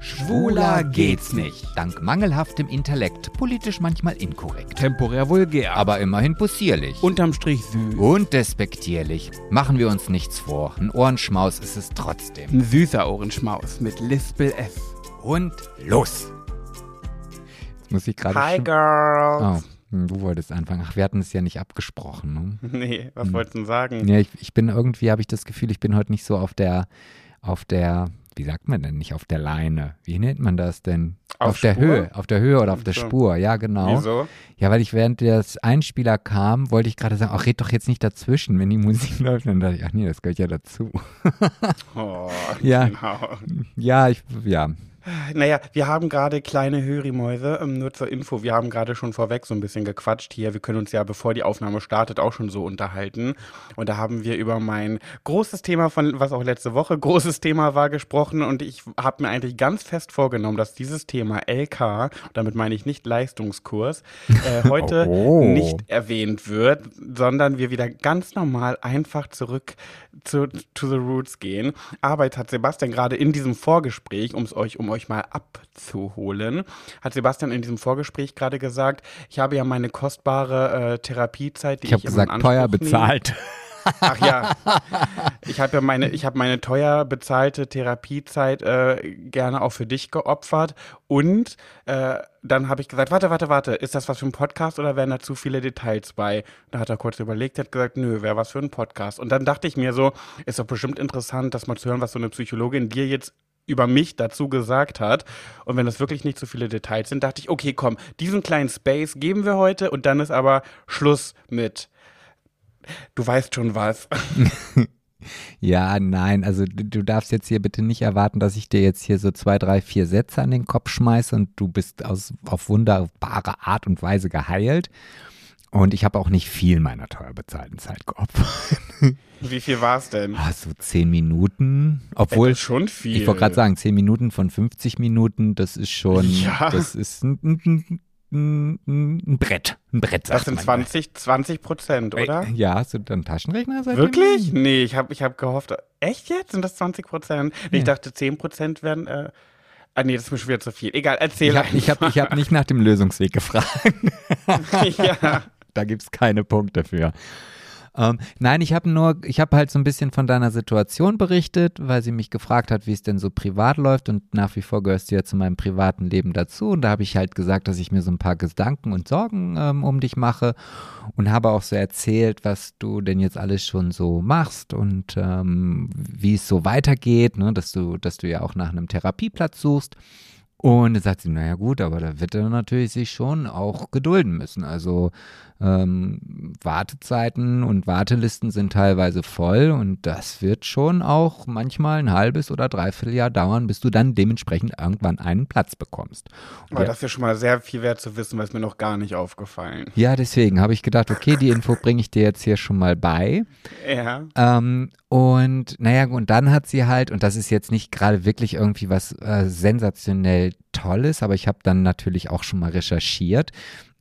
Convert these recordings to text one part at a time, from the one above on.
Schwuler geht's nicht. Dank mangelhaftem Intellekt, politisch manchmal inkorrekt. Temporär vulgär. Aber immerhin possierlich. unterm Strich süß. Und despektierlich. Machen wir uns nichts vor. Ein Ohrenschmaus ist es trotzdem. Ein süßer Ohrenschmaus mit Lispel S. Und los! Jetzt muss ich gerade. Hi, Girls. Oh, hm, du wolltest anfangen. Ach, wir hatten es ja nicht abgesprochen. Ne? Nee, was wolltest du denn sagen? Ja, ich, ich bin irgendwie, habe ich das Gefühl, ich bin heute nicht so auf der, auf der, wie sagt man denn nicht, auf der Leine? Wie nennt man das denn? Auf der Spur? Höhe, auf der Höhe oder auf der So. Spur, ja, genau. Wieso? Ja, weil ich während des Einspieler kam, wollte ich gerade sagen, ach, red doch jetzt nicht dazwischen, wenn die Musik läuft. Dann dachte ich, ach nee, das gehört ja dazu. Oh, Ja. genau. Ja, ich, ja. Naja, wir haben gerade kleine Hörimäuse, ähm, nur zur Info, wir haben gerade schon vorweg so ein bisschen gequatscht hier. Wir können uns ja, bevor die Aufnahme startet, auch schon so unterhalten. Und da haben wir über mein großes Thema von, was auch letzte Woche großes Thema war, gesprochen. Und ich habe mir eigentlich ganz fest vorgenommen, dass dieses Thema LK, damit meine ich nicht Leistungskurs, äh, heute Oh. nicht erwähnt wird, sondern wir wieder ganz normal einfach zurück zu to the roots gehen. Jetzt hat Sebastian gerade in diesem Vorgespräch, um es euch, um euch mal abzuholen, hat Sebastian in diesem Vorgespräch gerade gesagt, ich habe ja meine kostbare äh, Therapiezeit, die Ich habe ich gesagt, teuer Anspruch nehme. Ach ja, ich habe ja meine, ich habe meine teuer bezahlte Therapiezeit äh, gerne auch für dich geopfert und äh, dann habe ich gesagt, warte, warte, warte, ist das was für ein Podcast oder wären da zu viele Details bei? Da hat er kurz überlegt, hat gesagt, nö, wäre was für ein Podcast. Und dann dachte ich mir so, ist doch bestimmt interessant, das mal zu hören, was so eine Psychologin dir jetzt über mich dazu gesagt hat. Und wenn das wirklich nicht so viele Details sind, dachte ich, okay, komm, diesen kleinen Space geben wir heute und dann ist aber Schluss mit. Du weißt schon was. Ja, nein, also du, darfst jetzt hier bitte nicht erwarten, dass ich dir jetzt hier so zwei, drei, vier Sätze an den Kopf schmeiße und du bist aus, auf wunderbare Art und Weise geheilt. Und ich habe auch nicht viel meiner teuer bezahlten Zeit geopfert. Wie viel war es denn? Ah, so zehn Minuten. Obwohl, das ist schon viel. ich wollte gerade sagen, zehn Minuten von 50 Minuten, das ist schon, Ja. das ist ein, ein, ein, ein Brett. Ein Brett, Das sagt sind man. 20, 20 Prozent, oder? Ja, hast du dann Taschenrechner seitdem? Wirklich? Nee, ich habe ich hab gehofft. Echt jetzt? Sind das 20 Prozent? Nee, ich Ja. dachte 10 Prozent wären. Äh, ah, nee, das ist mir schon wieder zu viel. Egal, erzähl Ich habe ich hab, ich hab nicht nach dem Lösungsweg gefragt. ja. Da gibt es keine Punkte für. Ähm, nein, ich habe nur, ich habe halt so ein bisschen von deiner Situation berichtet, weil sie mich gefragt hat, wie es denn so privat läuft und nach wie vor gehörst du ja zu meinem privaten Leben dazu und da habe ich halt gesagt, dass ich mir so ein paar Gedanken und Sorgen ähm, um dich mache und habe auch so erzählt, was du denn jetzt alles schon so machst und ähm, wie es so weitergeht, ne, dass du, dass du ja auch nach einem Therapieplatz suchst. Und dann sagt sie, naja gut, aber da wird er natürlich sich schon auch gedulden müssen. Also ähm, Wartezeiten und Wartelisten sind teilweise voll und das wird schon auch manchmal ein halbes oder dreiviertel Jahr dauern, bis du dann dementsprechend irgendwann einen Platz bekommst. Aber das ist ja schon mal sehr viel wert zu wissen, weil es mir noch gar nicht aufgefallen. Ja, deswegen habe ich gedacht, okay, die Info bringe ich dir jetzt hier schon mal bei. Ja. Ähm, und naja, und dann hat sie halt, und das ist jetzt nicht gerade wirklich irgendwie was äh, sensationell Tolles, aber ich habe dann natürlich auch schon mal recherchiert,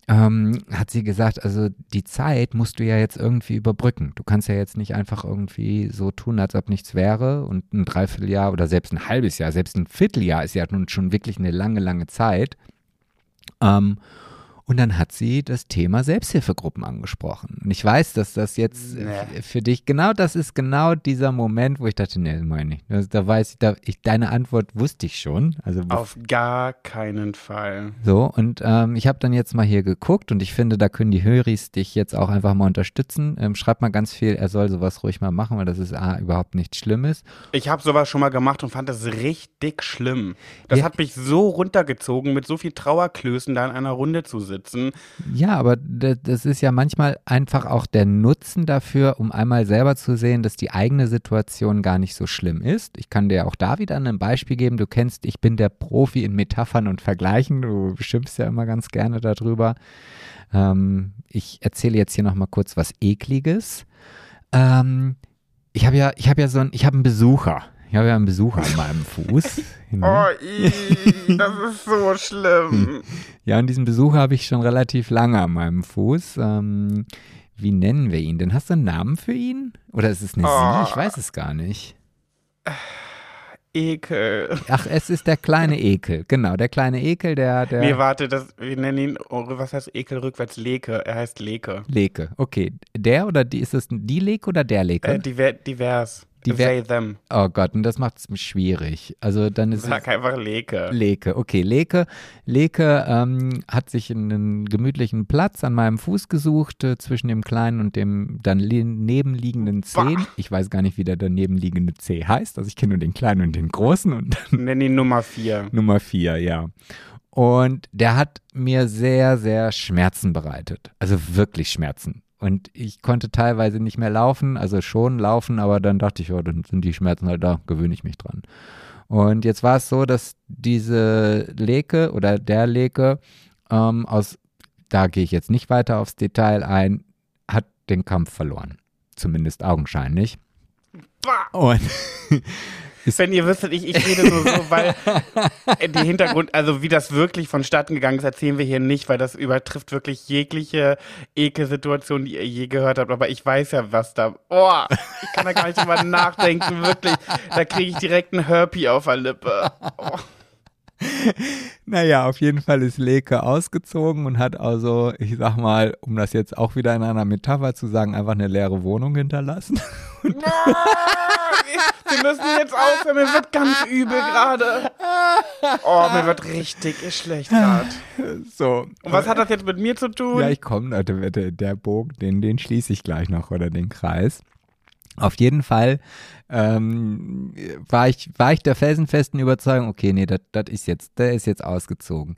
ähm, hat sie gesagt, also die Zeit musst du ja jetzt irgendwie überbrücken. Du kannst ja jetzt nicht einfach irgendwie so tun, als ob nichts wäre und ein Dreivierteljahr oder selbst ein halbes Jahr, selbst ein Vierteljahr ist ja nun schon wirklich eine lange, lange Zeit. Ähm, und dann hat sie das Thema Selbsthilfegruppen angesprochen. Und ich weiß, dass das jetzt äh, Nee. für dich genau das ist genau dieser Moment, wo ich dachte, nee, das meine ich. Das, da weiß ich, da, ich, deine Antwort wusste ich schon. Also Auf gar keinen Fall. so, und ähm, ich habe dann jetzt mal hier geguckt und ich finde, da können die Höris dich jetzt auch einfach mal unterstützen. Ähm, schreib mal ganz viel, er soll sowas ruhig mal machen, weil das ist A, überhaupt nichts Schlimmes. Ich habe sowas schon mal gemacht und fand das richtig schlimm. Das Ja. hat mich so runtergezogen, mit so viel Trauerklößen da in einer Runde zu sitzen. Ja, aber das, ist ja manchmal einfach auch der Nutzen dafür, um einmal selber zu sehen, dass die eigene Situation gar nicht so schlimm ist. Ich kann dir auch da wieder ein Beispiel geben. Du kennst, ich bin der Profi in Metaphern und Vergleichen. Du schimpfst ja immer ganz gerne darüber. Ähm, ich erzähle jetzt hier nochmal kurz was Ekliges. Ähm, ich habe ja, ich habe ja so ein, ich habe einen Besucher. Ich habe ja einen Besucher an meinem Fuß. Oh, ii, das ist so schlimm. Ja, und diesen Besucher habe ich schon relativ lange an meinem Fuß. Ähm, wie nennen wir ihn denn? Hast du einen Namen für ihn? Oder ist es eine Oh. Sie? Ich weiß es gar nicht. Ekel. Ach, es ist der kleine Ekel. Genau, der kleine Ekel, der, der Nee, warte, das, wir nennen ihn, oh, was heißt Ekel rückwärts? Leke. Er heißt Leke. Leke. Okay, der oder die, ist es die Leke oder der Leke? Äh, diver, divers. Diver- They, them. oh Gott, und das macht es schwierig. Also dann ist Sag einfach Leke. Leke. Okay, Leke. Leke ähm, hat sich einen gemütlichen Platz an meinem Fuß gesucht, äh, zwischen dem kleinen und dem dann li- nebenliegenden Zeh. Bah. Ich weiß gar nicht, wie der danebenliegende Zeh heißt. Also ich kenne nur den kleinen und den großen und dann Nenn ihn Nummer vier. Nummer vier, ja. Und der hat mir sehr, sehr Schmerzen bereitet. Also wirklich Schmerzen. Und ich konnte teilweise nicht mehr laufen, also schon laufen, aber dann dachte ich, oh, dann sind die Schmerzen halt da, gewöhne ich mich dran. Und jetzt war es so, dass diese Leke oder der Leke ähm, aus, da gehe ich jetzt nicht weiter aufs Detail ein, hat den Kampf verloren. Zumindest augenscheinlich. Und Wenn ihr wüsstet, ich, ich rede nur so, weil äh, die Hintergrund, also wie das wirklich vonstatten gegangen ist, erzählen wir hier nicht, weil das übertrifft wirklich jegliche Ekelsituation, die ihr je gehört habt. Aber ich weiß ja, was da. Oh, ich kann da gar nicht drüber nachdenken, wirklich. Da kriege ich direkt einen Herpy auf der Lippe. Oh. Naja, auf jeden Fall ist Leke ausgezogen und hat also, ich sag mal, um das jetzt auch wieder in einer Metapher zu sagen, einfach eine leere Wohnung hinterlassen. Wir müssen jetzt aufhören, mir wird ganz übel gerade. Oh, mir wird richtig schlecht gerade. So. Und was hat das jetzt mit mir zu tun? Ja, ich komme, der, der, der Bogen, den, den schließe ich gleich noch oder den Kreis. Auf jeden Fall ähm, war, ich, war ich der felsenfesten Überzeugung, okay, nee, das ist jetzt, der ist jetzt ausgezogen.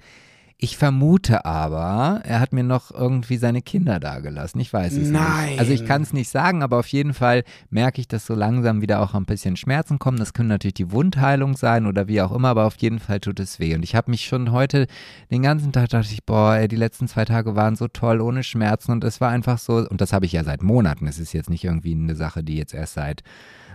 Ich vermute aber, er hat mir noch irgendwie seine Kinder dagelassen. Ich weiß es Nein. nicht. Also ich kann es nicht sagen, aber auf jeden Fall merke ich, dass so langsam wieder auch ein bisschen Schmerzen kommen. Das können natürlich die Wundheilung sein oder wie auch immer, aber auf jeden Fall tut es weh. Und ich habe mich schon heute den ganzen Tag dachte ich, boah, ey, die letzten zwei Tage waren so toll ohne Schmerzen und es war einfach so, und das habe ich ja seit Monaten. Es ist jetzt nicht irgendwie eine Sache, die jetzt erst seit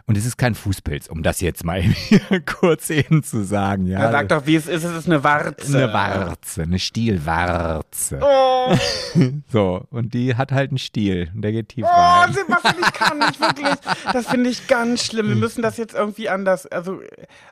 und es ist kein Fußpilz, um das jetzt mal kurz eben zu sagen. Ja, Er sagt doch, wie es ist, es ist eine Warze. eine Warze, eine Stielwarze. Oh, So, und die hat halt einen Stiel und der geht tief oh rein. Sebastian, ich kann nicht wirklich. Das finde ich ganz schlimm. Wir müssen das jetzt irgendwie anders. Also,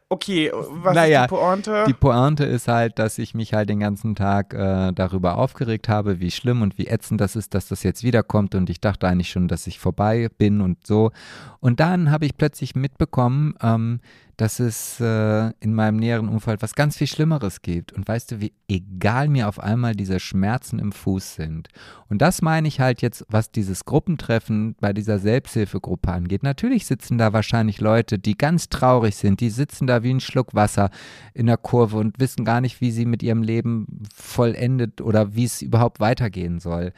okay, was Naja, ist die Pointe? Die Pointe ist halt, dass ich mich halt den ganzen Tag äh, darüber aufgeregt habe, wie schlimm und wie ätzend das ist, dass das jetzt wiederkommt und ich dachte eigentlich schon, dass ich vorbei bin und so. Und dann habe ich plötzlich mitbekommen, ähm, dass es äh, in meinem näheren Umfeld was ganz viel Schlimmeres gibt. Und weißt du, wie egal mir auf einmal diese Schmerzen im Fuß sind. Und das meine ich halt jetzt, was dieses Gruppentreffen bei dieser Selbsthilfegruppe angeht. Natürlich sitzen da wahrscheinlich Leute, die ganz traurig sind, die sitzen da wie ein Schluck Wasser in der Kurve und wissen gar nicht, wie sie mit ihrem Leben vollendet oder wie es überhaupt weitergehen soll.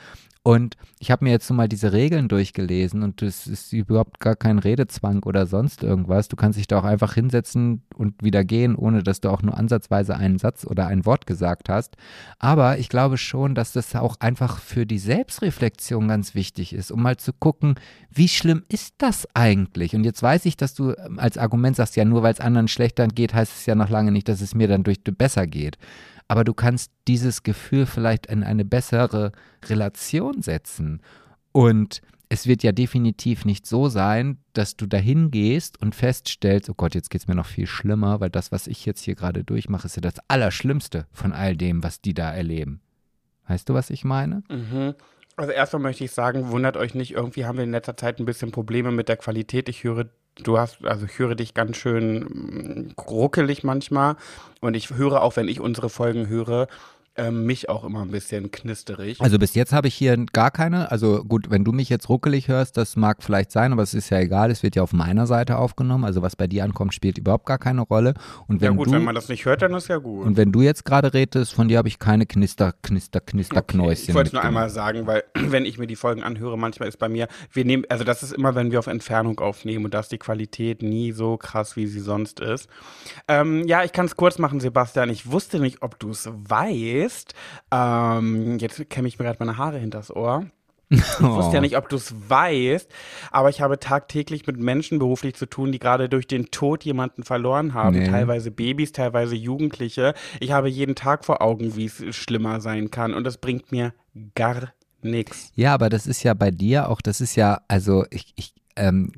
Und ich habe mir jetzt so mal diese Regeln durchgelesen und es ist überhaupt gar kein Redezwang oder sonst irgendwas. Du kannst dich da auch einfach hinsetzen und wieder gehen, ohne dass du auch nur ansatzweise einen Satz oder ein Wort gesagt hast. Aber ich glaube schon, dass das auch einfach für die Selbstreflexion ganz wichtig ist, um mal zu gucken, wie schlimm ist das eigentlich? Und jetzt weiß ich, dass du ähm, als Argument sagst, ja, nur weil es anderen schlechter geht, heißt es ja noch lange nicht, dass es mir dann durch besser geht aber du kannst dieses Gefühl vielleicht in eine bessere Relation setzen. Und es wird ja definitiv nicht so sein, dass du dahin gehst und feststellst, oh Gott, jetzt geht es mir noch viel schlimmer, weil das, was ich jetzt hier gerade durchmache, ist ja das Allerschlimmste von all dem, was die da erleben. Weißt du, was ich meine? Mhm. Also erstmal möchte ich sagen, wundert euch nicht, irgendwie haben wir in letzter Zeit ein bisschen Probleme mit der Qualität. Ich höre, du hast, also ich höre dich ganz schön mm, ruckelig manchmal. Und ich höre auch, wenn ich unsere Folgen höre, ähm, mich auch immer ein bisschen knisterig. Also bis jetzt habe ich hier gar keine. Also gut, wenn du mich jetzt ruckelig hörst, das mag vielleicht sein, aber es ist ja egal. Es wird ja auf meiner Seite aufgenommen. Also was bei dir ankommt, spielt überhaupt gar keine Rolle. Und wenn ja gut, du wenn man das nicht hört, dann ist ja gut. und wenn du jetzt gerade redest, von dir habe ich keine Knister, Knister, Knister, Knäuschen. Ich wollte es nur einmal sagen, weil wenn ich mir die Folgen anhöre, manchmal ist bei mir, wir nehmen, also das ist immer, wenn wir auf Entfernung aufnehmen und da ist die Qualität nie so krass, wie sie sonst ist. Ähm, ja, ich kann es kurz machen, Sebastian. Ich wusste nicht, ob du es weißt. Ähm, jetzt kämme ich mir gerade meine Haare hinters Ohr. Ich wusste ja nicht, ob du es weißt, aber ich habe tagtäglich mit Menschen beruflich zu tun, die gerade durch den Tod jemanden verloren haben. Nee. Teilweise Babys, teilweise Jugendliche. Ich habe jeden Tag vor Augen, wie es schlimmer sein kann und das bringt mir gar nichts. Ja, aber das ist ja bei dir auch, das ist ja, also ich, ich, ähm,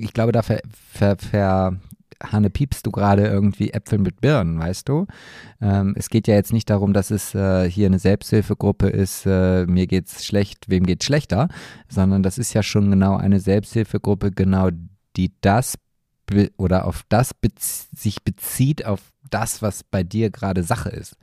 ich glaube, da ver, ver, ver, Hanne, piepst du gerade irgendwie Äpfel mit Birnen, weißt du? Ähm, es geht ja jetzt nicht darum, dass es äh, hier eine Selbsthilfegruppe ist, äh, mir geht's schlecht, wem geht's schlechter, sondern das ist ja schon genau eine Selbsthilfegruppe, genau die das oder auf das bez sich bezieht, auf das, was bei dir gerade Sache ist.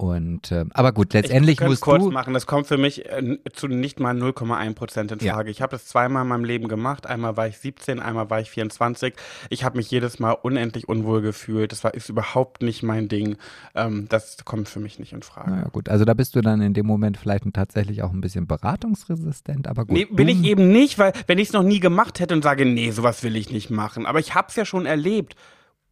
Und äh, aber gut, letztendlich ich musst kurz du machen. Das kommt für mich äh, zu nicht mal 0,1 Prozent in Ja. Frage. Ich habe das zweimal in meinem Leben gemacht. Einmal war ich 17, einmal war ich 24. Ich habe mich jedes Mal unendlich unwohl gefühlt. Das war ist überhaupt nicht mein Ding. Ähm, das kommt für mich nicht in Frage. Naja, gut, also da bist du dann in dem Moment vielleicht tatsächlich auch ein bisschen beratungsresistent, aber gut. Nee, bin ich eben nicht, weil wenn ich es noch nie gemacht hätte und sage, nee, sowas will ich nicht machen. Aber ich habe es ja schon erlebt.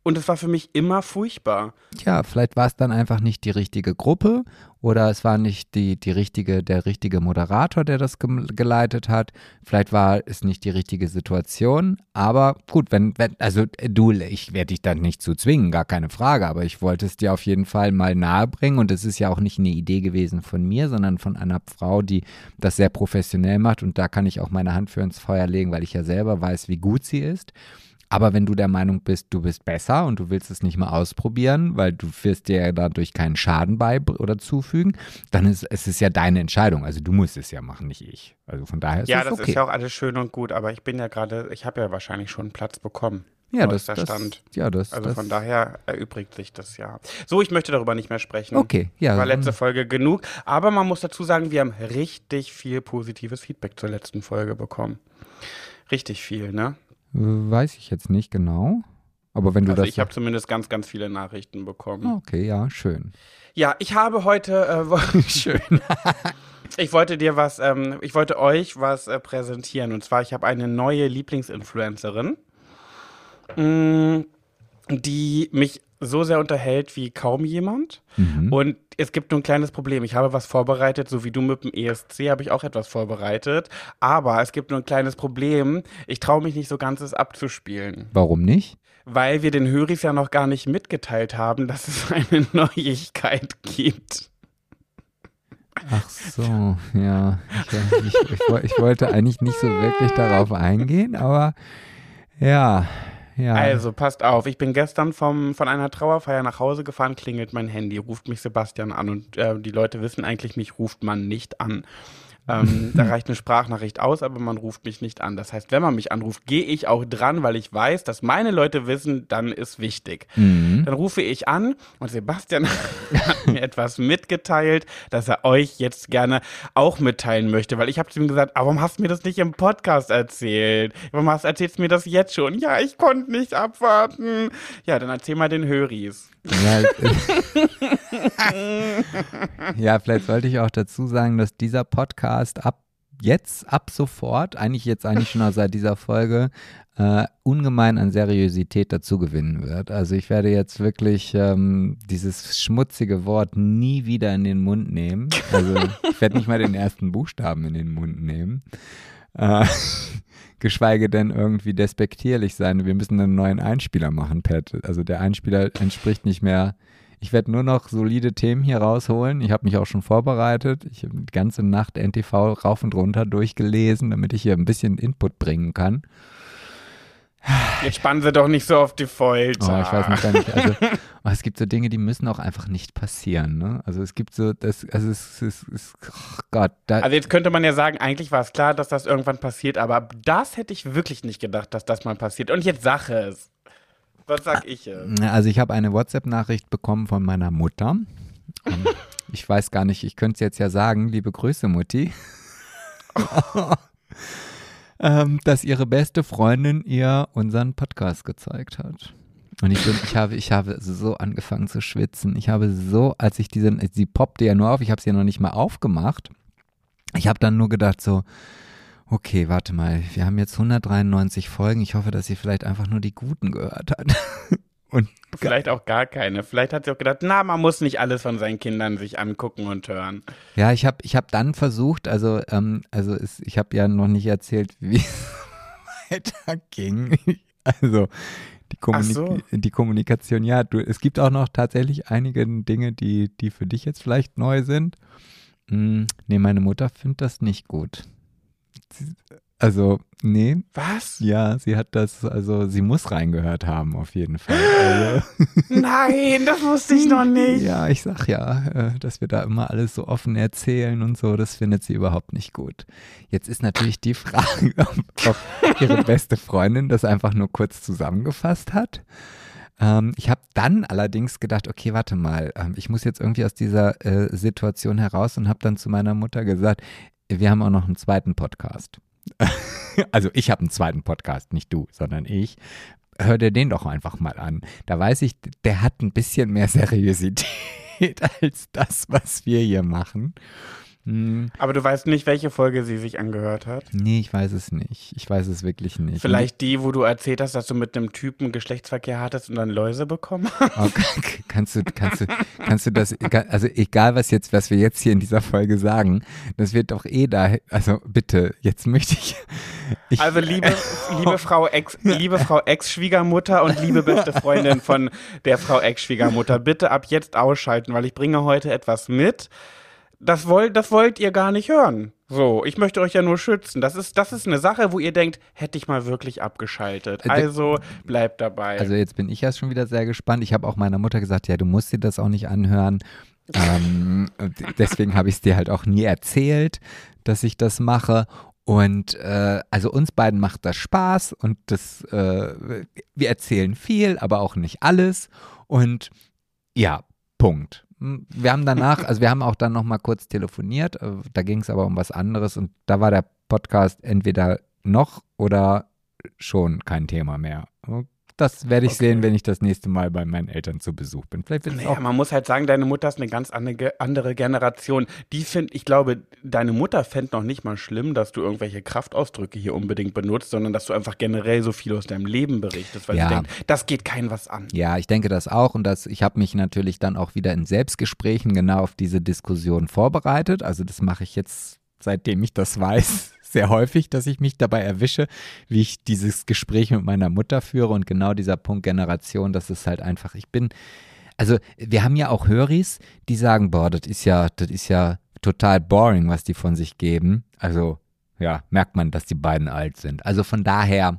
Und es war für mich immer furchtbar. Ja, vielleicht war es dann einfach nicht die richtige Gruppe oder es war nicht die, die richtige, der richtige Moderator, der das geleitet hat. Vielleicht war es nicht die richtige Situation. Aber gut, wenn, wenn also äh, du, ich werde dich dann nicht zu zwingen, gar keine Frage, aber ich wollte es dir auf jeden Fall mal nahebringen und es ist ja auch nicht eine Idee gewesen von mir, sondern von einer Frau, die das sehr professionell macht und da kann ich auch meine Hand für ins Feuer legen, weil ich ja selber weiß, wie gut sie ist. Aber wenn du der Meinung bist, du bist besser und du willst es nicht mal ausprobieren, weil du wirst dir ja dadurch keinen Schaden bei oder zufügen, dann ist es ist ja deine Entscheidung. Also du musst es ja machen, nicht ich. Also von daher ist ja, es das okay. ist ja auch alles schön und gut, aber ich bin ja gerade, ich habe ja wahrscheinlich schon einen Platz bekommen. ja, das, neuester das, Stand. ja, das, Also das, von daher erübrigt sich das ja. So, ich möchte darüber nicht mehr sprechen. Okay, ja. War letzte Folge genug. Aber man muss dazu sagen, wir haben richtig viel positives Feedback zur letzten Folge bekommen. Richtig viel, ne? Weiß ich jetzt nicht genau. Aber wenn du Also das. ich habe zumindest ganz, ganz viele Nachrichten bekommen. okay, ja, schön. Ja, ich habe heute. Äh, Schön. ich wollte dir was, ähm, ich wollte euch was äh, präsentieren. Und zwar, ich habe eine neue Lieblingsinfluencerin, mh, die mich so sehr unterhält wie kaum jemand. Mhm. Und es gibt nur ein kleines Problem. Ich habe was vorbereitet, so wie du mit dem ESC habe ich auch etwas vorbereitet. Aber es gibt nur ein kleines Problem. Ich traue mich nicht so ganz, es abzuspielen. Warum nicht? Weil wir den Höris ja noch gar nicht mitgeteilt haben, dass es eine Neuigkeit gibt. Ach so, ja. Ich, ich, ich, woll- ich wollte eigentlich nicht so wirklich darauf eingehen, aber ja, ja. Also, passt auf. Ich bin gestern vom, von einer Trauerfeier nach Hause gefahren, klingelt mein Handy, ruft mich Sebastian an und äh, die Leute wissen eigentlich, mich ruft man nicht an. Ähm, da reicht eine Sprachnachricht aus, aber man ruft mich nicht an. Das heißt, wenn man mich anruft, gehe ich auch dran, weil ich weiß, dass meine Leute wissen, dann ist wichtig. Mhm. Dann rufe ich an und Sebastian hat mir etwas mitgeteilt, dass er euch jetzt gerne auch mitteilen möchte, weil ich habe zu ihm gesagt, "Aber warum hast du mir das nicht im Podcast erzählt? Warum hast, erzählst du mir das jetzt schon? Ja, ich konnte nicht abwarten. Ja, dann erzähl mal den Höris. Ja, ja, vielleicht sollte ich auch dazu sagen, dass dieser Podcast ab jetzt, ab sofort, eigentlich jetzt eigentlich schon seit dieser Folge, äh, ungemein an Seriosität dazu gewinnen wird. Also ich werde jetzt wirklich ähm, dieses schmutzige Wort nie wieder in den Mund nehmen. Also ich werde nicht mal den ersten Buchstaben in den Mund nehmen. Äh, geschweige denn irgendwie despektierlich sein. Wir müssen einen neuen Einspieler machen, Pat. Also der Einspieler entspricht nicht mehr. Ich werde nur noch solide Themen hier rausholen. Ich habe mich auch schon vorbereitet. Ich habe die ganze Nacht NTV rauf und runter durchgelesen, damit ich hier ein bisschen Input bringen kann. Jetzt spannen sie doch nicht so auf die Oh, Folter. ich weiß nicht. Also, oh, es gibt so Dinge, die müssen auch einfach nicht passieren. Ne? Also es gibt so, das, also es ist, oh Gott, da, Also jetzt könnte man ja sagen, eigentlich war es klar, dass das irgendwann passiert, aber das hätte ich wirklich nicht gedacht, dass das mal passiert. Und jetzt sag es. Was sag ich jetzt? Also ich habe eine WhatsApp-Nachricht bekommen von meiner Mutter. Ich weiß gar nicht, ich könnte es jetzt ja sagen, liebe Grüße, Mutti. ähm, dass ihre beste Freundin ihr unseren Podcast gezeigt hat. Und ich, bin, ich, habe, ich habe so angefangen zu schwitzen. Ich habe so, als ich diese, sie poppte ja nur auf, ich habe sie ja noch nicht mal aufgemacht. Ich habe dann nur gedacht so, okay, warte mal, wir haben jetzt 193 Folgen. Ich hoffe, dass sie vielleicht einfach nur die guten gehört hat. Und Vielleicht auch gar keine. Vielleicht hat sie auch gedacht, na, man muss nicht alles von seinen Kindern sich angucken und hören. ja, ich habe ich hab dann versucht, also, ähm, also es, ich habe ja noch nicht erzählt, wie es weiterging. Also die, Kommunik so. die Kommunikation, ja, du, es gibt auch noch tatsächlich einige Dinge, die, die für dich jetzt vielleicht neu sind. Hm, nee, meine Mutter findet das nicht gut. Sie- Also, nee. Was? Ja, sie hat das, also sie muss reingehört haben, auf jeden Fall. Also, Nein, das wusste ich noch nicht. ja, ich sag ja, äh, dass wir da immer alles so offen erzählen und so, das findet sie überhaupt nicht gut. Jetzt ist natürlich die Frage, ob, ob ihre beste Freundin das einfach nur kurz zusammengefasst hat. Ähm, ich habe dann allerdings gedacht, okay, warte mal, ähm, ich muss jetzt irgendwie aus dieser äh, Situation heraus und habe dann zu meiner Mutter gesagt, wir haben auch noch einen zweiten Podcast. also ich habe einen zweiten Podcast, nicht du, sondern ich. Hör dir den doch einfach mal an. Da weiß ich, der hat ein bisschen mehr Seriosität als das, was wir hier machen. Hm, Aber du weißt nicht, welche Folge sie sich angehört hat. nee, ich weiß es nicht. Ich weiß es wirklich nicht. Vielleicht die, wo du erzählt hast, dass du mit einem Typen Geschlechtsverkehr hattest und dann Läuse bekommen hast. Oh, kannst du, kannst du, kannst du das, also egal was jetzt, was wir jetzt hier in dieser Folge sagen, das wird doch eh da, also bitte, jetzt möchte ich, ich Also liebe, liebe Frau Ex, liebe Frau Ex-Schwiegermutter und liebe beste Freundin von der Frau Ex-Schwiegermutter, bitte ab jetzt ausschalten, weil ich bringe heute etwas mit. Das wollt, das wollt ihr gar nicht hören. So, ich möchte euch ja nur schützen. Das ist, das ist eine Sache, wo ihr denkt, hätte ich mal wirklich abgeschaltet. Äh, Also bleibt dabei. Also jetzt bin ich ja schon wieder sehr gespannt. Ich habe auch meiner Mutter gesagt, ja, du musst dir das auch nicht anhören. Ähm, deswegen habe ich es dir halt auch nie erzählt, dass ich das mache. Und äh, also uns beiden macht das Spaß und das, äh, wir erzählen viel, aber auch nicht alles. Und ja, Punkt. Wir haben danach, also wir haben auch dann nochmal kurz telefoniert, äh, da ging es aber um was anderes und da war der Podcast entweder noch oder schon kein Thema mehr. Das werde ich Okay. sehen, wenn ich das nächste Mal bei meinen Eltern zu Besuch bin. Vielleicht wird Naja, auch. man muss halt sagen, deine Mutter ist eine ganz andere, andere Generation. Die find, ich glaube, deine Mutter fände noch nicht mal schlimm, dass du irgendwelche Kraftausdrücke hier unbedingt benutzt, sondern dass du einfach generell so viel aus deinem Leben berichtest, weil Ja. sie denkt, das geht keinem was an. Ja, ich denke das auch und das, ich habe mich natürlich dann auch wieder in Selbstgesprächen genau auf diese Diskussion vorbereitet. Also das mache ich jetzt, seitdem ich das weiß, sehr häufig, dass ich mich dabei erwische, wie ich dieses Gespräch mit meiner Mutter führe und genau dieser Punkt Generation, das ist halt einfach, ich bin, also wir haben ja auch Höris, die sagen, boah, das ist ja, das ist ja total boring, was die von sich geben. Also ja, merkt man, dass die beiden alt sind. Also von daher,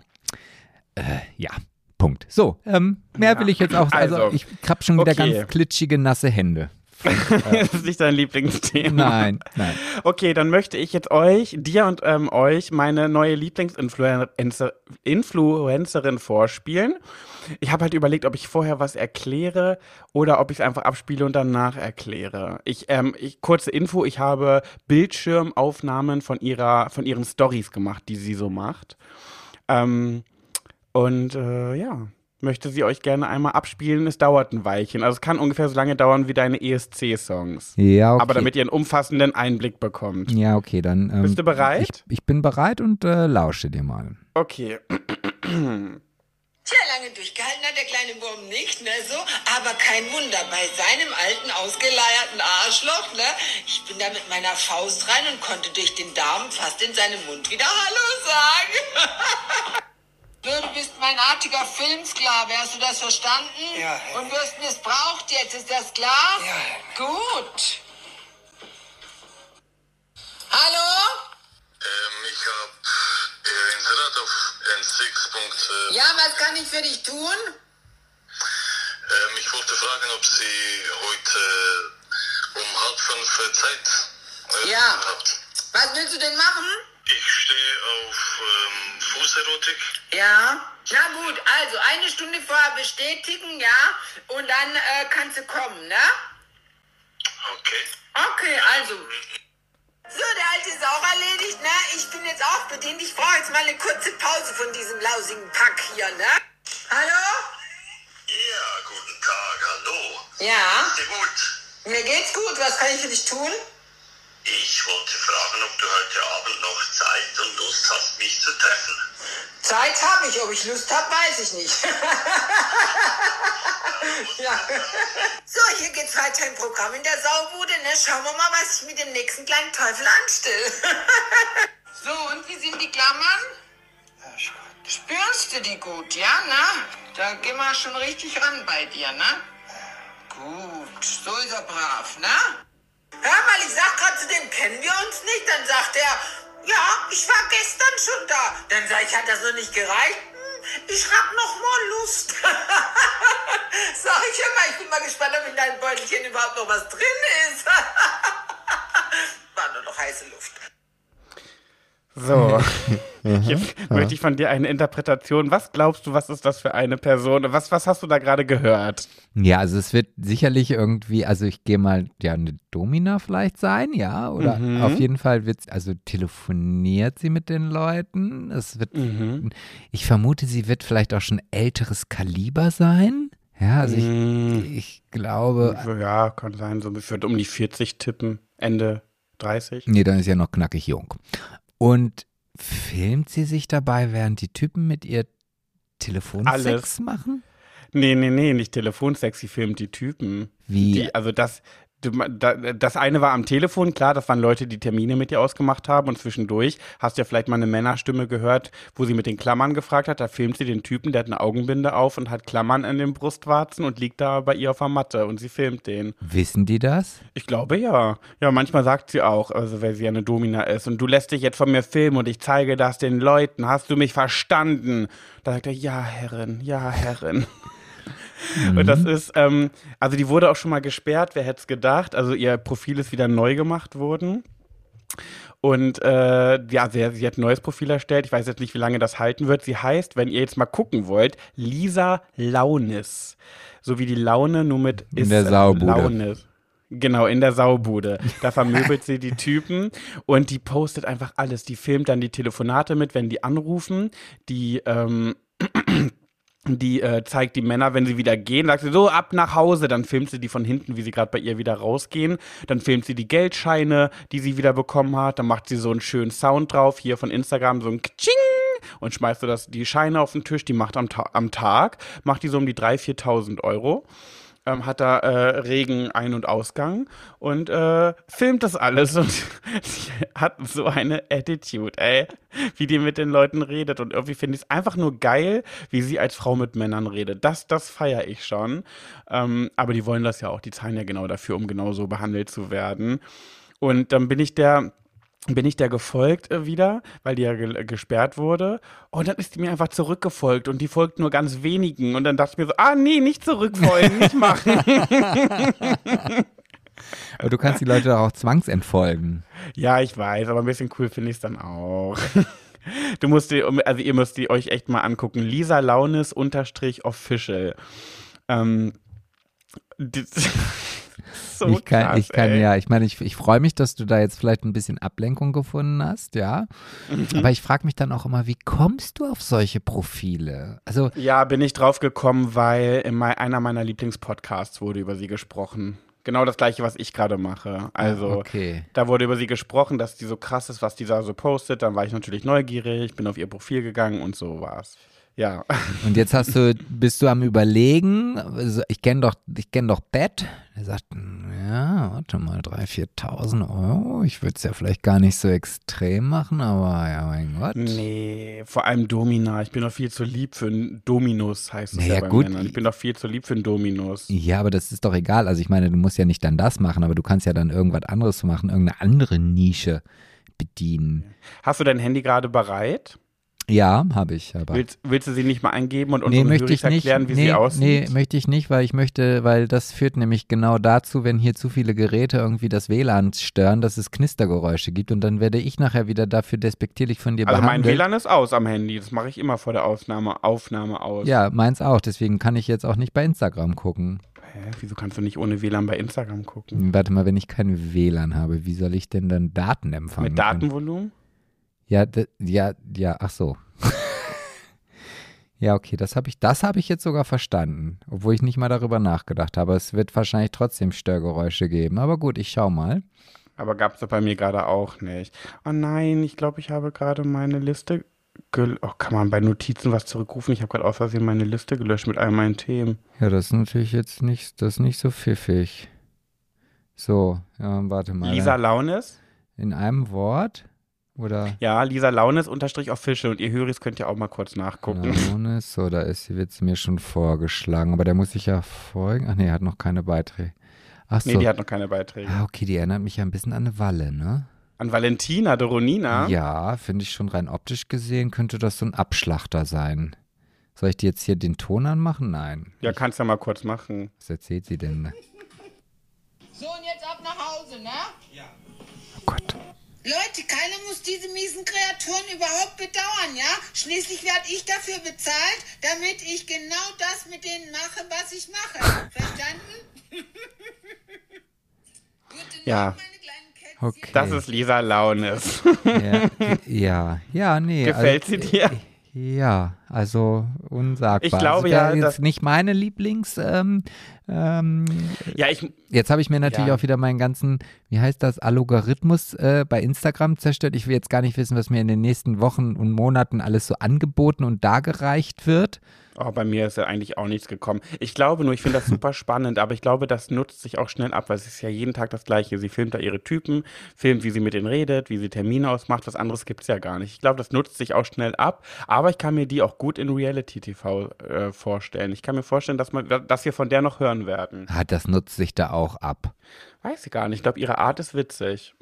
äh, ja, Punkt. So, ähm, mehr Ja, will ich jetzt auch, also, also, ich hab schon wieder okay. ganz klitschige, nasse Hände. das ist nicht dein Lieblingsthema. Nein, nein. Okay, dann möchte ich jetzt euch, dir und ähm, euch meine neue Lieblingsinfluencer- Influencerin vorspielen. Ich habe halt überlegt, ob ich vorher was erkläre oder ob ich es einfach abspiele und danach erkläre. Ich, ähm, ich, kurze Info, ich habe Bildschirmaufnahmen von ihrer, von ihren Stories gemacht, die sie so macht. Ähm, und äh, ja, möchte sie euch gerne einmal abspielen. Es dauert ein Weilchen. Also es kann ungefähr so lange dauern wie deine ESC-Songs. Ja, okay. Aber damit ihr einen umfassenden Einblick bekommt. ja, okay, dann. Ähm, Bist du bereit? Ich, ich bin bereit und äh, lausche dir mal. Okay. Tja, lange durchgehalten hat der kleine Wurm nicht, ne, so. Aber kein Wunder, bei seinem alten, ausgeleierten Arschloch, ne. Ich bin da mit meiner Faust rein und konnte durch den Daumen fast in seinem Mund wieder Hallo sagen. Du bist mein artiger Filmsklave, hast du das verstanden? Ja. Und wirst missbraucht jetzt, ist das klar? Ja. Gut. Hallo? Ähm, ich habe äh, Internet auf N6. Äh, Ja, was kann ich für dich tun? ähm, ich wollte fragen, ob Sie heute um halb fünf äh, Zeit äh, Ja. habt. Was willst du denn machen? Ich stehe auf ähm, Fußerotik. Ja. Na gut, also eine Stunde vorher bestätigen, ja, und dann äh, kannst du kommen, ne? Okay. Okay, also. So, der Alte ist auch erledigt, ne? Ich bin jetzt auch bedient. Ich brauche jetzt mal eine kurze Pause von diesem lausigen Pack hier, ne? Hallo? Ja, guten Tag, hallo. Ja, Sehr gut. mir geht's gut. Was kann ich für dich tun? Ich wollte fragen, ob du heute Abend noch Zeit und Lust hast, mich zu treffen. Zeit habe ich. Ob ich Lust habe, weiß ich nicht. ja. So, hier geht's weiter im Programm in der Saubude. Ne? Schauen wir mal, was ich mit dem nächsten kleinen Teufel anstelle. so, und wie sind die Klammern? Spürst du die gut, ja, ne? Da gehen wir schon richtig ran bei dir, ne? Gut, so ist er brav, ne? Hör mal, ich sag grad zu dem, kennen wir uns nicht? Dann sagt er, Ja, ich war gestern schon da. Dann sag ich, hat das noch nicht gereicht? Hm, Ich hab noch mal Lust. sag ich immer, ich bin mal gespannt, ob in deinem Beutelchen überhaupt noch was drin ist. war nur noch heiße Luft. So, jetzt möchte ich von dir eine Interpretation. Was glaubst du, was ist das für eine Person? Was, was hast du da gerade gehört? Ja, also es wird sicherlich irgendwie, also ich gehe mal, ja, eine Domina vielleicht sein, ja, oder Mhm. auf jeden Fall wird also telefoniert sie mit den Leuten. Es wird, Mhm. ich vermute, sie wird vielleicht auch schon älteres Kaliber sein. Ja, also Mhm. ich, ich glaube, Ja, kann sein, so ich würde um die 40 tippen, Ende 30. nee, dann ist ja noch knackig jung. Und filmt sie sich dabei, während die Typen mit ihr Telefonsex Alles. machen? Nee, nee, nee, nicht Telefonsexy filmt die Typen. Wie? Die, also das, das eine war am Telefon, klar, das waren Leute, die Termine mit ihr ausgemacht haben und zwischendurch hast du ja vielleicht mal eine Männerstimme gehört, wo sie mit den Klammern gefragt hat, da filmt sie den Typen, der hat eine Augenbinde auf und hat Klammern in den Brustwarzen und liegt da bei ihr auf der Matte und sie filmt den. Wissen die das? Ich glaube ja. Ja, manchmal sagt sie auch, also weil sie ja eine Domina ist und du lässt dich jetzt von mir filmen und ich zeige das den Leuten. Hast du mich verstanden? Da sagt er, ja, Herrin, ja, Herrin. Und das ist, ähm, also die wurde auch schon mal gesperrt, wer hätte es gedacht. Also ihr Profil ist wieder neu gemacht worden. Und äh, ja, sie, sie hat ein neues Profil erstellt. Ich weiß jetzt nicht, wie lange das halten wird. Sie heißt, wenn ihr jetzt mal gucken wollt, Lisa Launis. So wie die Laune, nur mit In der Saubude. Launis. Genau, in der Saubude. Da vermöbelt sie die Typen und die postet einfach alles. Die filmt dann die Telefonate mit, wenn die anrufen. Die, ähm, die äh, zeigt die Männer, wenn sie wieder gehen, sagt sie so ab nach Hause, dann filmt sie die von hinten, wie sie gerade bei ihr wieder rausgehen, dann filmt sie die Geldscheine, die sie wieder bekommen hat, dann macht sie so einen schönen Sound drauf, hier von Instagram, so ein Kching! Und schmeißt so das, die Scheine auf den Tisch, die macht am, Ta am Tag, macht die so um die 3.000, 4.000 Euro. Ähm, hat da äh, Regen Ein- und Ausgang und äh, filmt das alles und sie hat so eine Attitude, ey, wie die mit den Leuten redet und irgendwie finde ich es einfach nur geil, wie sie als Frau mit Männern redet. Das, das feiere ich schon. Ähm, aber die wollen das ja auch, die zahlen ja genau dafür, um genau so behandelt zu werden. Und dann bin ich der bin ich der gefolgt äh, wieder, weil die ja ge gesperrt wurde. Und dann ist die mir einfach zurückgefolgt und die folgt nur ganz wenigen. Und dann dachte ich mir so, ah nee, nicht zurückfolgen, nicht machen. Aber du kannst die Leute auch zwangsentfolgen. ja, ich weiß, aber ein bisschen cool finde ich es dann auch. Du musst die, also ihr müsst die euch echt mal angucken. Lisa Launis unterstrich official. Ähm, so ich kann, krass, ich kann ey. ja, ich meine, ich, ich freue mich, dass du da jetzt vielleicht ein bisschen Ablenkung gefunden hast, ja. Mhm. Aber ich frage mich dann auch immer, wie kommst du auf solche Profile? Also, Ja, bin ich drauf gekommen, weil in mei- einer meiner Lieblingspodcasts wurde über sie gesprochen. Genau das gleiche, was ich gerade mache. Also, okay. da wurde über sie gesprochen, dass die so krass ist, was die da so postet. Dann war ich natürlich neugierig, bin auf ihr Profil gegangen und so war's. Ja. Und jetzt hast du, bist du am überlegen, also ich kenne doch, ich kenne doch Bett. Er sagt, ja, warte mal, 3.000, 4.000 Euro. Ich würde es ja vielleicht gar nicht so extrem machen, aber ja, mein Gott. Nee, vor allem Domina. Ich bin doch viel zu lieb für einen Dominus, heißt es Naja, ja bei gut. Männern. Ich bin doch viel zu lieb für einen Dominus. Ja, aber das ist doch egal. Also ich meine, du musst ja nicht dann das machen, aber du kannst ja dann irgendwas anderes machen, irgendeine andere Nische bedienen. Hast du dein Handy gerade bereit? Ja, habe ich, aber. Willst, willst du sie nicht mal eingeben und Nee, unseren möchte ich nicht. erklären, wie nee, sie aussieht? nee, möchte ich nicht, weil ich möchte, weil das führt nämlich genau dazu, wenn hier zu viele Geräte irgendwie das WLAN stören, dass es Knistergeräusche gibt und dann werde ich nachher wieder dafür despektierlich von dir Also mein behandelt. WLAN ist aus am Handy. Das mache ich immer vor der Aufnahme, Aufnahme aus. Ja, meins auch. Deswegen kann ich jetzt auch nicht bei Instagram gucken. Hä, wieso kannst du nicht ohne WLAN bei Instagram gucken? Warte mal, wenn ich kein WLAN habe, wie soll ich denn dann Daten empfangen? Mit Datenvolumen? Ja, ja, ja, ach so. ja, okay, das habe ich, das habe ich jetzt sogar verstanden, obwohl ich nicht mal darüber nachgedacht habe. Es wird wahrscheinlich trotzdem Störgeräusche geben, aber gut, ich schau mal. Aber gab es bei mir gerade auch nicht. Oh nein, ich glaube, ich habe gerade meine Liste. Gel oh, kann man bei Notizen was zurückrufen? Ich habe gerade aus Versehen meine Liste gelöscht mit all meinen Themen. Ja, das ist natürlich jetzt nicht, das nicht so pfiffig. So, ja, warte mal. Lisa Launes? In einem Wort? Oder? Ja, Lisa Launes unterstrich official. Und ihr Höris könnt ja auch mal kurz nachgucken. Launes, so, da ist sie, wird sie mir schon vorgeschlagen. Aber der muss ich ja folgen. Ach nee, er hat noch keine Beiträge. Ach so. Nee, die hat noch keine Beiträge. ah, okay, die erinnert mich ja ein bisschen an eine Walle, ne? An Valentina Doronina? Ja, finde ich schon rein optisch gesehen, könnte das so ein Abschlachter sein. Soll ich dir jetzt hier den Ton anmachen? Nein. Ja, kannst du ja mal kurz machen. Was erzählt sie denn? So, und jetzt ab nach Hause, ne? Oh Gott. Leute, keiner muss diese miesen Kreaturen überhaupt bedauern, ja? Schließlich werde ich dafür bezahlt, damit ich genau das mit denen mache, was ich mache. Verstanden? Gute Ja. Nacht, meine kleinen Kätzchen. Okay. Das ist Lisa Launes. Ja, ja, ja, nee. Gefällt also, sie dir? Ja, also unsagbar. Ich glaube also, ja, jetzt nicht meine Lieblings. Ähm, ähm, Ja, ich, jetzt habe ich mir natürlich Ja. auch wieder meinen ganzen, wie heißt das, Algorithmus äh, bei Instagram zerstört. Ich will jetzt gar nicht wissen, was mir in den nächsten Wochen und Monaten alles so angeboten und dargereicht wird. Oh, bei mir ist ja eigentlich auch nichts gekommen. Ich glaube nur, ich finde das super spannend, aber ich glaube, das nutzt sich auch schnell ab, weil es ist ja jeden Tag das Gleiche. Sie filmt da ihre Typen, filmt, wie sie mit denen redet, wie sie Termine ausmacht. Was anderes gibt es ja gar nicht. Ich glaube, das nutzt sich auch schnell ab, aber ich kann mir die auch gut in Reality-TV äh, vorstellen. Ich kann mir vorstellen, dass, man, dass wir von der noch hören werden. Ah, das nutzt sich da auch ab. Weiß ich gar nicht. Ich glaube, ihre Art ist witzig.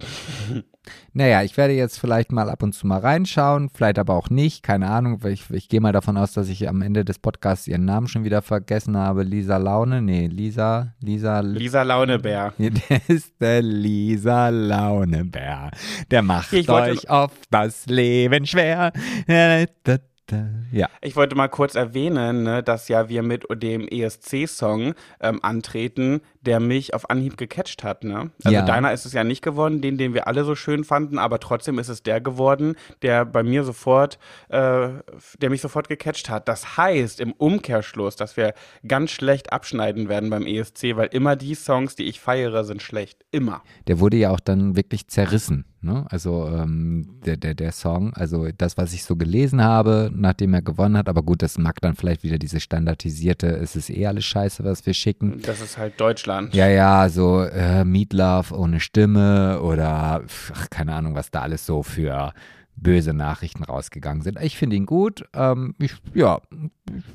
Naja, ich werde jetzt vielleicht mal ab und zu mal reinschauen, vielleicht aber auch nicht, keine Ahnung. Ich, ich gehe mal davon aus, dass ich am Ende des Podcasts ihren Namen schon wieder vergessen habe. Lisa Laune? Nee, Lisa, Lisa, Lisa Launebär. Der ist der Lisa Launebär. Der macht Ich euch oft das Leben schwer. Ja. Ich wollte mal kurz erwähnen, ne, dass ja wir mit dem ESC-Song ähm, antreten, der mich auf Anhieb gecatcht hat. Ne? Also Ja. deiner ist es ja nicht geworden, den, den wir alle so schön fanden, aber trotzdem ist es der geworden, der bei mir sofort, äh, der mich sofort gecatcht hat. Das heißt im Umkehrschluss, dass wir ganz schlecht abschneiden werden beim ESC, weil immer die Songs, die ich feiere, sind schlecht. Immer. Der wurde ja auch dann wirklich zerrissen. Ne? Also ähm, der, der, der Song, also das, was ich so gelesen habe, nachdem er gewonnen hat, aber gut, das mag dann vielleicht wieder diese standardisierte, es ist eh alles scheiße, was wir schicken. Das ist halt Deutschland. Ja, ja, so äh, Meat Love ohne Stimme oder ach, keine Ahnung, was da alles so für böse Nachrichten rausgegangen sind. Ich finde ihn gut. Ähm, ich, ja,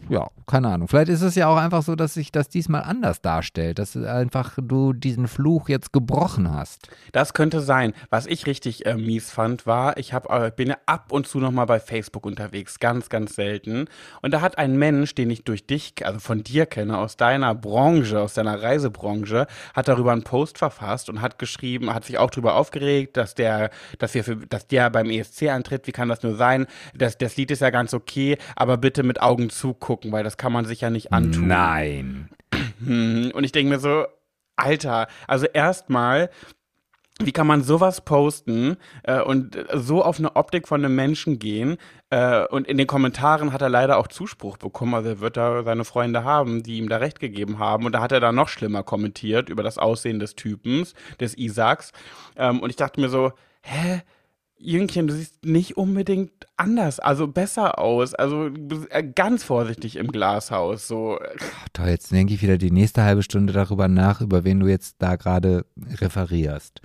ja, keine Ahnung. Vielleicht ist es ja auch einfach so, dass sich das diesmal anders darstellt, dass einfach du diesen Fluch jetzt gebrochen hast. Das könnte sein. Was ich richtig äh, mies fand, war, ich hab, äh, bin ab und zu noch mal bei Facebook unterwegs, ganz, ganz selten. Und da hat ein Mensch, den ich durch dich, also von dir kenne, aus deiner Branche, aus deiner Reisebranche, hat darüber einen Post verfasst und hat geschrieben, hat sich auch darüber aufgeregt, dass der, dass wir für, dass der beim ESC antritt. Wie kann das nur sein? Das, das Lied ist ja ganz okay, aber bitte mit Augen zugucken, weil das kann man sich ja nicht antun. Nein. Und ich denke mir so, Alter, also erstmal, wie kann man sowas posten äh, und äh, so auf eine Optik von einem Menschen gehen? Äh, und in den Kommentaren hat er leider auch Zuspruch bekommen. Also er wird da seine Freunde haben, die ihm da recht gegeben haben. Und da hat er dann noch schlimmer kommentiert über das Aussehen des Typens, des Isaacs. Ähm, und ich dachte mir so, hä? Jüngchen, du siehst nicht unbedingt anders, also besser aus. Also äh, ganz vorsichtig im Glashaus. So, Toll, jetzt denke ich wieder die nächste halbe Stunde darüber nach, über wen du jetzt da gerade referierst.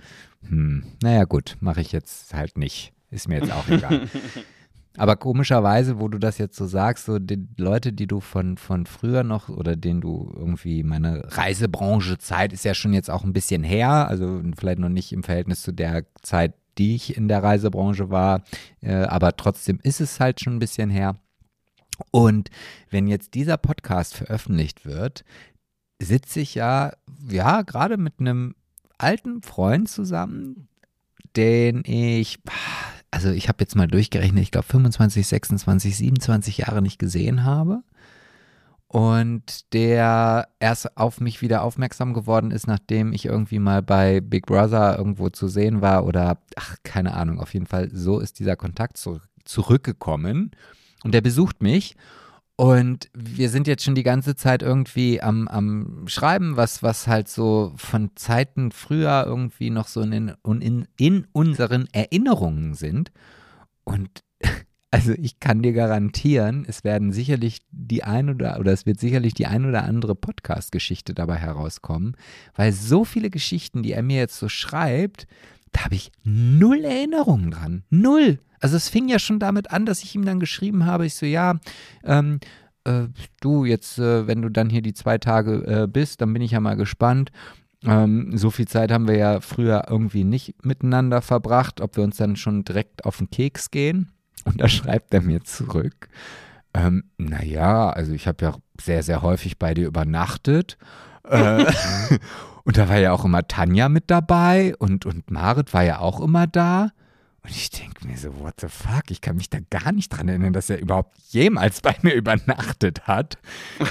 Hm, naja, gut, mache ich jetzt halt nicht. Ist mir jetzt auch egal. Aber komischerweise, wo du das jetzt so sagst, so die Leute, die du von, von früher noch oder denen du irgendwie, meine Reisebranche-Zeit ist ja schon jetzt auch ein bisschen her, also vielleicht noch nicht im Verhältnis zu der Zeit, die ich in der Reisebranche war, äh, aber trotzdem ist es halt schon ein bisschen her. Und wenn jetzt dieser Podcast veröffentlicht wird, sitze ich ja, ja, gerade mit einem alten Freund zusammen, den ich, also ich habe jetzt mal durchgerechnet, ich glaube 25, 26, 27 Jahre nicht gesehen habe. Und der erst auf mich wieder aufmerksam geworden ist, nachdem ich irgendwie mal bei Big Brother irgendwo zu sehen war oder, ach, keine Ahnung, auf jeden Fall, so ist dieser Kontakt zurück, zurückgekommen. Und der besucht mich und wir sind jetzt schon die ganze Zeit irgendwie am, am Schreiben, was, was halt so von Zeiten früher irgendwie noch so in, in, in unseren Erinnerungen sind. Und also ich kann dir garantieren, es werden sicherlich die ein oder oder es wird sicherlich die ein oder andere Podcast-Geschichte dabei herauskommen, weil so viele Geschichten, die er mir jetzt so schreibt, da habe ich null Erinnerungen dran. Null. Also es fing ja schon damit an, dass ich ihm dann geschrieben habe, ich so, ja, ähm, äh, du jetzt, äh, wenn du dann hier die zwei Tage äh, bist, dann bin ich ja mal gespannt, Ähm, so viel Zeit haben wir ja früher irgendwie nicht miteinander verbracht, ob wir uns dann schon direkt auf den Keks gehen. Und da schreibt er mir zurück. Ähm, naja, also ich habe ja sehr, sehr häufig bei dir übernachtet. Äh, und da war ja auch immer Tanja mit dabei und, und Marit war ja auch immer da. Und ich denke mir so, what the fuck? Ich kann mich da gar nicht dran erinnern, dass er überhaupt jemals bei mir übernachtet hat.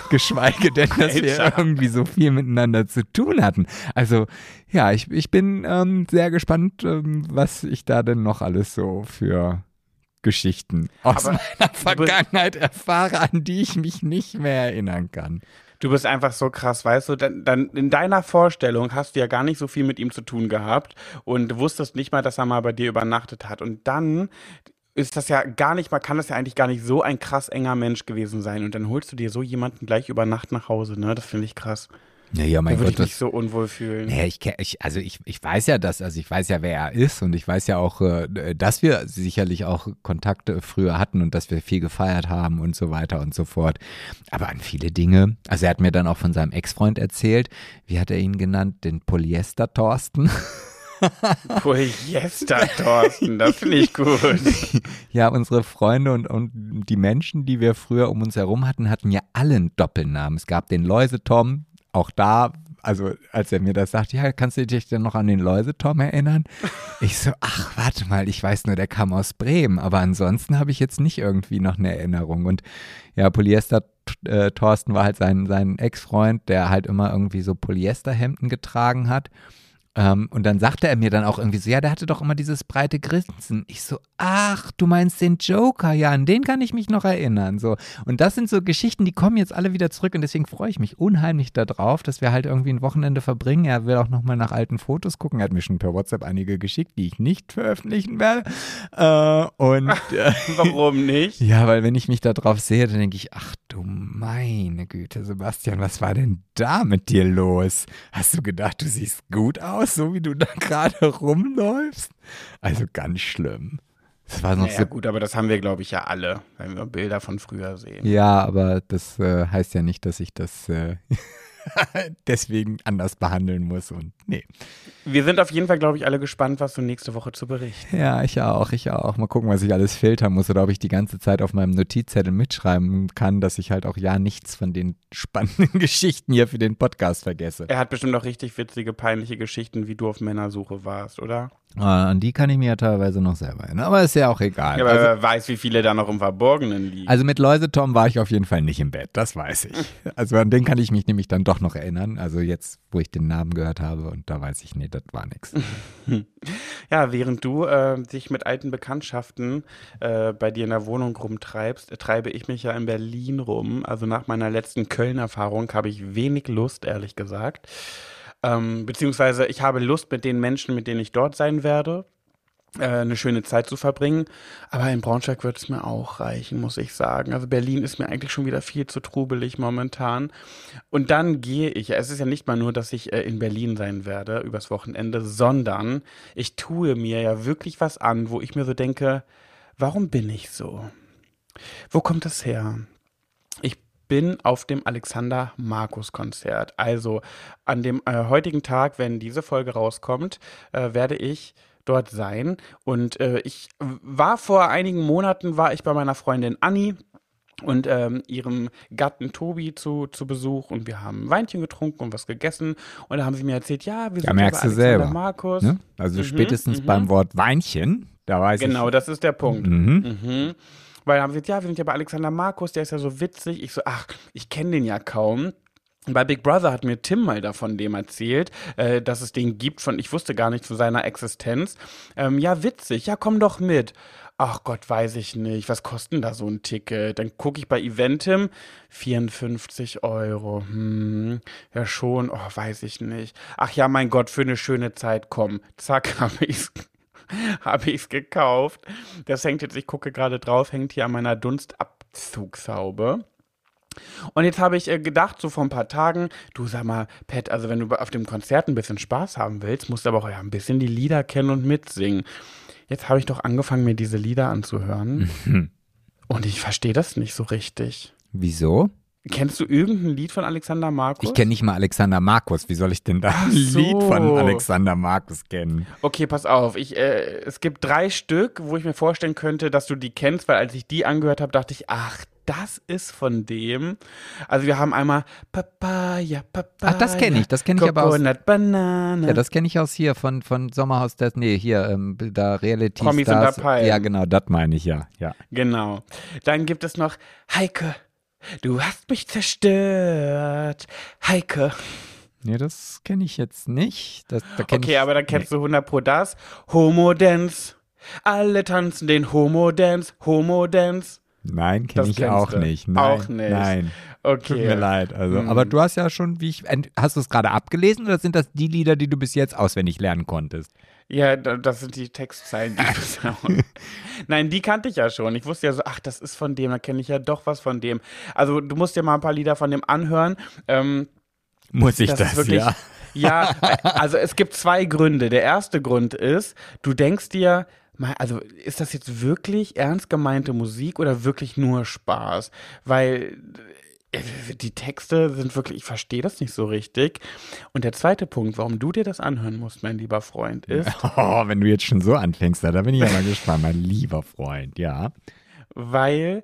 Geschweige denn, dass wir irgendwie so viel miteinander zu tun hatten. Also, ja, ich, ich bin ähm, sehr gespannt, ähm, was ich da denn noch alles so für Geschichten aus Aber meiner Vergangenheit erfahre, an die ich mich nicht mehr erinnern kann. Du bist einfach so krass, weißt du, dann, dann in deiner Vorstellung hast du ja gar nicht so viel mit ihm zu tun gehabt und wusstest nicht mal, dass er mal bei dir übernachtet hat. Und dann ist das ja gar nicht mal, kann das ja eigentlich gar nicht so ein krass enger Mensch gewesen sein. Und dann holst du dir so jemanden gleich über Nacht nach Hause, ne? Das finde ich krass. Ja, ja, mein Da würde Gott, ich mich das, so unwohl fühlen. Ja, ich, ich, also ich, ich weiß ja das, also ich weiß ja, wer er ist und ich weiß ja auch, äh, dass wir sicherlich auch Kontakte früher hatten und dass wir viel gefeiert haben und so weiter und so fort. Aber an viele Dinge, also er hat mir dann auch von seinem Ex-Freund erzählt, wie hat er ihn genannt, den Polyester-Thorsten. Polyester, Thorsten, das finde ich gut. ja, unsere Freunde und, und die Menschen, die wir früher um uns herum hatten, hatten ja alle einen Doppelnamen. Es gab den Läuse-Tom, auch da, also als er mir das sagt, ja, kannst du dich denn noch an den Läuse-Tom erinnern? Ich so, ach, warte mal, ich weiß nur, der kam aus Bremen, aber ansonsten habe ich jetzt nicht irgendwie noch eine Erinnerung. Und ja, Polyester äh, Thorsten war halt sein, sein Ex-Freund, der halt immer irgendwie so Polyesterhemden getragen hat. Ähm, und dann sagte er mir dann auch irgendwie so, ja, der hatte doch immer dieses breite Grinsen. Ich so, ach, du meinst den Joker, ja, an den kann ich mich noch erinnern. So. Und das sind so Geschichten, die kommen jetzt alle wieder zurück und deswegen freue ich mich unheimlich darauf, dass wir halt irgendwie ein Wochenende verbringen. Er will auch nochmal nach alten Fotos gucken. Er hat mir schon per WhatsApp einige geschickt, die ich nicht veröffentlichen werde. Äh, und äh, Warum nicht? ja, weil wenn ich mich da drauf sehe, dann denke ich, ach du meine Güte, Sebastian, was war denn da mit dir los? Hast du gedacht, du siehst gut aus, so wie du da gerade rumläufst? Also ganz schlimm. Das war noch Naja, so. gut, aber das haben wir, glaube ich, ja alle, wenn wir Bilder von früher sehen. Ja, aber das äh, heißt ja nicht, dass ich das äh, deswegen anders behandeln muss und nee. Wir sind auf jeden Fall, glaube ich, alle gespannt, was du nächste Woche zu berichten. Ja, ich auch, ich auch. Mal gucken, was ich alles filtern muss oder ob ich die ganze Zeit auf meinem Notizzettel mitschreiben kann, dass ich halt auch ja nichts von den spannenden Geschichten hier für den Podcast vergesse. Er hat bestimmt auch richtig witzige, peinliche Geschichten, wie du auf Männersuche warst, oder? Ah, an die kann ich mir ja teilweise noch selber erinnern, aber ist ja auch egal. Ja, aber also, wer weiß, wie viele da noch im Verborgenen liegen. also mit Läusetom war ich auf jeden Fall nicht im Bett, das weiß ich. Also an den kann ich mich nämlich dann doch noch erinnern. Also jetzt, wo ich den Namen gehört habe und da weiß ich, nee, das war nichts. Ja, während du äh, dich mit alten Bekanntschaften äh, bei dir in der Wohnung rumtreibst, äh, treibe ich mich ja in Berlin rum. Also nach meiner letzten Köln-Erfahrung habe ich wenig Lust, ehrlich gesagt. Ähm, beziehungsweise ich habe Lust mit den Menschen, mit denen ich dort sein werde, eine schöne Zeit zu verbringen. Aber in Braunschweig wird es mir auch reichen, muss ich sagen. Also Berlin ist mir eigentlich schon wieder viel zu trubelig momentan. Und dann gehe ich, es ist ja nicht mal nur, dass ich äh, in Berlin sein werde übers Wochenende, sondern ich tue mir ja wirklich was an, wo ich mir so denke, warum bin ich so? Wo kommt das her? Ich bin auf dem Alexander Markus Konzert. Also an dem äh, heutigen Tag, wenn diese Folge rauskommt, äh, werde ich dort sein. Und äh, ich war vor einigen Monaten, war ich bei meiner Freundin Anni und ähm, ihrem Gatten Tobi zu, zu Besuch und wir haben ein Weinchen getrunken und was gegessen und da haben sie mir erzählt, ja, wir sind Ja, merkst bei du Alexander selber. Markus. Ne? Also Mhm, spätestens mhm. beim Wort Weinchen, da weiß Genau, ich. das ist der Punkt. Mhm. Mhm. Weil haben sie gesagt, ja, wir sind ja bei Alexander Markus, der ist ja so witzig. Ich so, ach, ich kenne den ja kaum. Bei Big Brother hat mir Tim mal davon dem erzählt, äh, dass es den gibt von, ich wusste gar nicht zu seiner Existenz. Ähm, ja, witzig, ja, komm doch mit. Ach Gott, weiß ich nicht. Was kostet da so ein Ticket? Dann gucke ich bei Eventim, 54 Euro. Hm, ja schon, oh, weiß ich nicht. Ach ja, mein Gott, für eine schöne Zeit, komm. Zack, habe ich's habe ich es gekauft. Das hängt jetzt, ich gucke gerade drauf, hängt hier an meiner Dunstabzugshaube. Und jetzt habe ich äh, gedacht, so vor ein paar Tagen, du sag mal, Pat, also wenn du auf dem Konzert ein bisschen Spaß haben willst, musst du aber auch ja ein bisschen die Lieder kennen und mitsingen. Jetzt habe ich doch angefangen, mir diese Lieder anzuhören. Und ich verstehe das nicht so richtig. Wieso? Kennst du irgendein Lied von Alexander Markus? Ich kenne nicht mal Alexander Markus. Wie soll ich denn da ein so. Lied von Alexander Markus kennen? Okay, pass auf. Ich, äh, es gibt drei Stück, wo ich mir vorstellen könnte, dass du die kennst, weil als ich die angehört habe, dachte ich, ach, das ist von dem. Also wir haben einmal Papaya, Papaya. Ach, das kenne ich. Das kenne ich aber aus. Banana. Ja, das kenne ich aus hier von, von Sommerhaus der. Nee, hier, ähm, da Reality Promis Stars. unter Palmen. Ja, genau, das meine ich ja. ja. Genau. Dann gibt es noch Heike. Du hast mich zerstört. Heike. Nee, das kenne ich jetzt nicht. Das, da Okay, ich, aber dann kennst du 100 pro das. Homo Dance. Alle tanzen den Homo Dance. Homo Dance. Nein, kenne ich auch du. nicht. Nein, Auch nicht. Nein. Okay. Tut mir leid. Also, Hm. aber du hast ja schon, wie ich, hast du es gerade abgelesen oder sind das die Lieder, die du bis jetzt auswendig lernen konntest? Ja, da- das sind die Textzeilen, die. Nein, die kannte ich ja schon. Ich wusste ja so, ach, das ist von dem, da kenne ich ja doch was von dem. Also du musst dir mal ein paar Lieder von dem anhören. Ähm, Muss ich das, das, wirklich. ja? Ja, also es gibt zwei Gründe. Der erste Grund ist, du denkst dir, also ist das jetzt wirklich ernst gemeinte Musik oder wirklich nur Spaß? Weil äh, die Texte sind wirklich, ich verstehe das nicht so richtig. Und der zweite Punkt, warum du dir das anhören musst, mein lieber Freund, ist, Oh, wenn du jetzt schon so anfängst, da bin ich ja mal gespannt, mein lieber Freund, ja. weil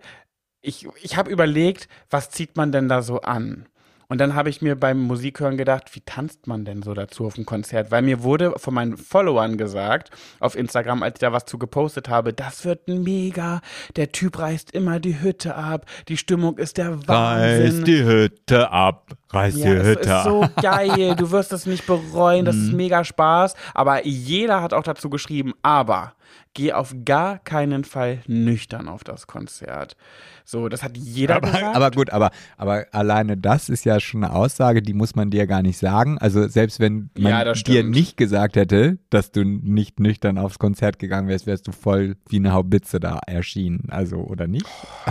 ich, ich habe überlegt, was zieht man denn da so an? Und dann habe ich mir beim Musikhören gedacht, wie tanzt man denn so dazu auf dem Konzert? Weil mir wurde von meinen Followern gesagt, auf Instagram, als ich da was zu gepostet habe, das wird mega, der Typ reißt immer die Hütte ab, die Stimmung ist der Wahnsinn. Reiß die Hütte ab, reiß Ja, die es Hütte ist ab. so geil. Du wirst es nicht bereuen. Das Mhm. ist mega Spaß. Aber jeder hat auch dazu geschrieben, aber geh auf gar keinen Fall nüchtern auf das Konzert. So, das hat jeder gesagt. Aber, aber gut, aber, aber alleine das ist ja schon eine Aussage, die muss man dir gar nicht sagen. Also selbst wenn man Ja, dir nicht gesagt hätte, dass du nicht nüchtern aufs Konzert gegangen wärst, wärst du voll wie eine Haubitze da erschienen. Also, oder nicht?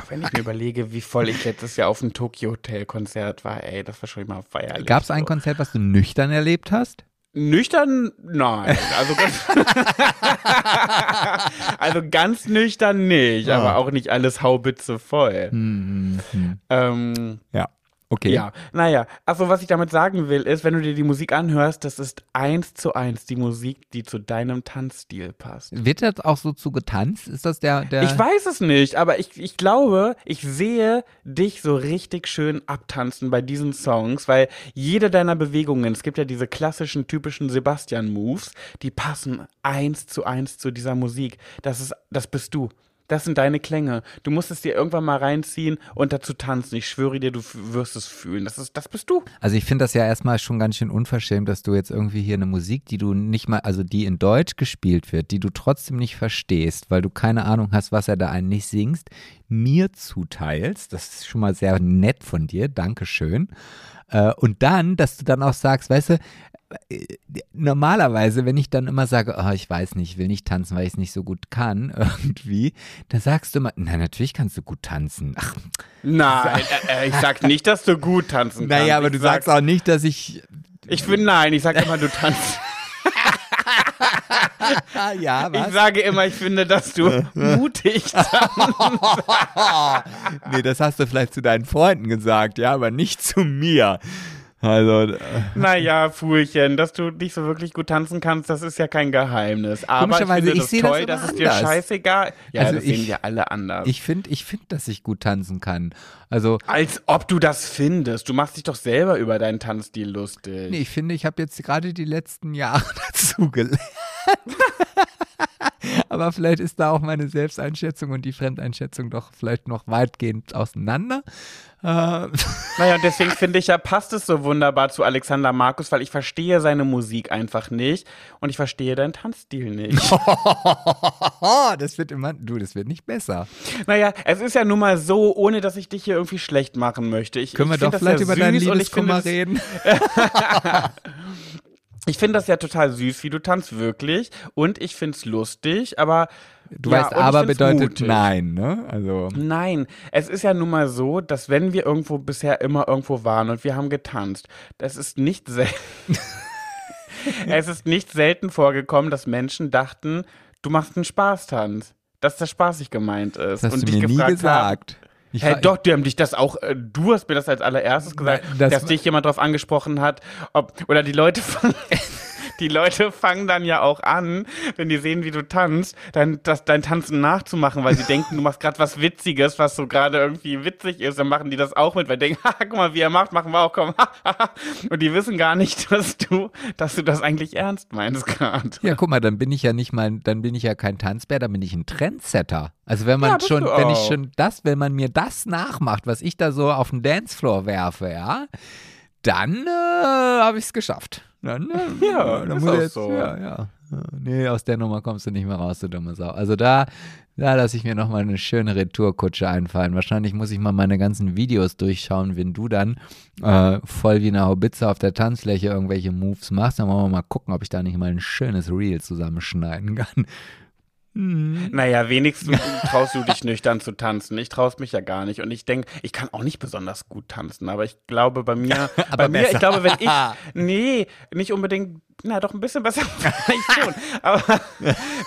Wenn ich mir überlege, wie voll ich letztes Jahr auf dem Tokyo Hotel Konzert war, ey, das war schon mal feierlich. Gab es ein so. Konzert, was du nüchtern erlebt hast? Nüchtern? Nein. Also ganz, also ganz nüchtern nicht, Ah. aber auch nicht alles Haubitze voll. Hm, hm, hm. Ähm, Ja, okay. Ja, naja, also was ich damit sagen will, ist, wenn du dir die Musik anhörst, das ist eins zu eins die Musik, die zu deinem Tanzstil passt. Wird das auch so zu getanzt? Ist das der, der Ich weiß es nicht, aber ich, ich glaube, ich sehe dich so richtig schön abtanzen bei diesen Songs, weil jede deiner Bewegungen, es gibt ja diese klassischen, typischen Sebastian-Moves, die passen eins zu eins zu dieser Musik. Das ist, das bist du. Das sind deine Klänge. Du musst es dir irgendwann mal reinziehen und dazu tanzen. Ich schwöre dir, du wirst es fühlen. Das ist, das bist du. Also ich finde das ja erstmal schon ganz schön unverschämt, dass du jetzt irgendwie hier eine Musik, die du nicht mal, also die in Deutsch gespielt wird, die du trotzdem nicht verstehst, weil du keine Ahnung hast, was er da eigentlich singst, mir zuteilst. Das ist schon mal sehr nett von dir, Dankeschön. Äh, Und dann, dass du dann auch sagst, weißt du, normalerweise, wenn ich dann immer sage, oh, ich weiß nicht, ich will nicht tanzen, weil ich es nicht so gut kann, irgendwie, dann sagst du immer, na, natürlich kannst du gut tanzen. Ach, Nein, äh, äh, ich sag nicht, dass du gut tanzen kannst. naja, aber ich du sag, sagst auch nicht, dass ich Ich finde, nein, ich sag immer, du tanzt. Ja, Ich sage immer, ich finde, dass du mutig tanzt. nee, das hast du vielleicht zu deinen Freunden gesagt, ja, aber nicht zu mir. Also, äh, Naja, Fuhlchen, dass du nicht so wirklich gut tanzen kannst, das ist ja kein Geheimnis. Aber ich finde ich das sehe das toll, immer dass es dir anders. scheißegal. Ja, Also das ich- sehen wir alle anders. ich finde, ich finde, dass ich gut tanzen kann. Also, Als ob du das findest. Du machst dich doch selber über deinen Tanzstil lustig. nee, ich finde, ich habe jetzt gerade die letzten Jahre dazu gelernt. Aber vielleicht ist da auch meine Selbsteinschätzung und die Fremdeinschätzung doch vielleicht noch weitgehend auseinander. Naja, und deswegen finde ich ja, passt es so wunderbar zu Alexander Markus, weil ich verstehe seine Musik einfach nicht und ich verstehe deinen Tanzstil nicht. das wird immer, du, das wird nicht besser. naja, es ist ja nun mal so, ohne dass ich dich hier irgendwie schlecht machen möchte. Ich, Können wir ich find doch vielleicht ja über deinen Liebeskummer reden? Ich finde das ja total süß, wie du tanzt, wirklich. Und ich finde es lustig, aber. Du ja, weißt, aber bedeutet mutig. nein, ne? Also, Nein, es ist ja nun mal so, dass wenn wir irgendwo bisher immer irgendwo waren und wir haben getanzt, das ist nicht selten. es ist nicht selten vorgekommen, dass Menschen dachten, du machst einen Spaßtanz. Dass das spaßig gemeint ist. das hast und du dich mir nie gefragt haben, gesagt. Ich war- doch, die haben dich das auch, äh, du hast mir das als allererstes gesagt, das dass dich jemand drauf angesprochen hat, ob, oder die Leute fangen, die Leute fangen dann ja auch an, wenn die sehen, wie du tanzt, dann das, dein Tanzen nachzumachen, weil sie denken, du machst gerade was Witziges, was so gerade irgendwie witzig ist, dann machen die das auch mit, weil die denken, haha, guck mal, wie er macht, machen wir auch, komm, und die wissen gar nicht, dass du, dass du das eigentlich ernst meinst gerade. Ja, guck mal, dann bin ich ja nicht mal, dann bin ich ja kein Tanzbär, dann bin ich ein Trendsetter. Also wenn man Ja, schon, wenn ich schon das, wenn man mir das nachmacht, was ich da so auf den Dancefloor werfe, ja, dann äh, habe ich es geschafft. Dann, äh, Ja, dann muss jetzt, so. Ja, ja. Nee, aus der Nummer kommst du nicht mehr raus, du dumme Sau. Also da, da lasse ich mir nochmal eine schöne Retourkutsche einfallen. Wahrscheinlich muss ich mal meine ganzen Videos durchschauen, wenn du dann äh, voll wie eine Haubitze auf der Tanzfläche irgendwelche Moves machst. Dann wollen wir mal gucken, ob ich da nicht mal ein schönes Reel zusammenschneiden kann. Hm. Naja, wenigstens traust du dich nüchtern zu tanzen. Ich traust mich ja gar nicht. Und ich denke, ich kann auch nicht besonders gut tanzen, aber ich glaube bei mir, bei mir, besser. ich glaube, wenn ich, nee, nicht unbedingt, na doch ein bisschen besser vielleicht schon. Aber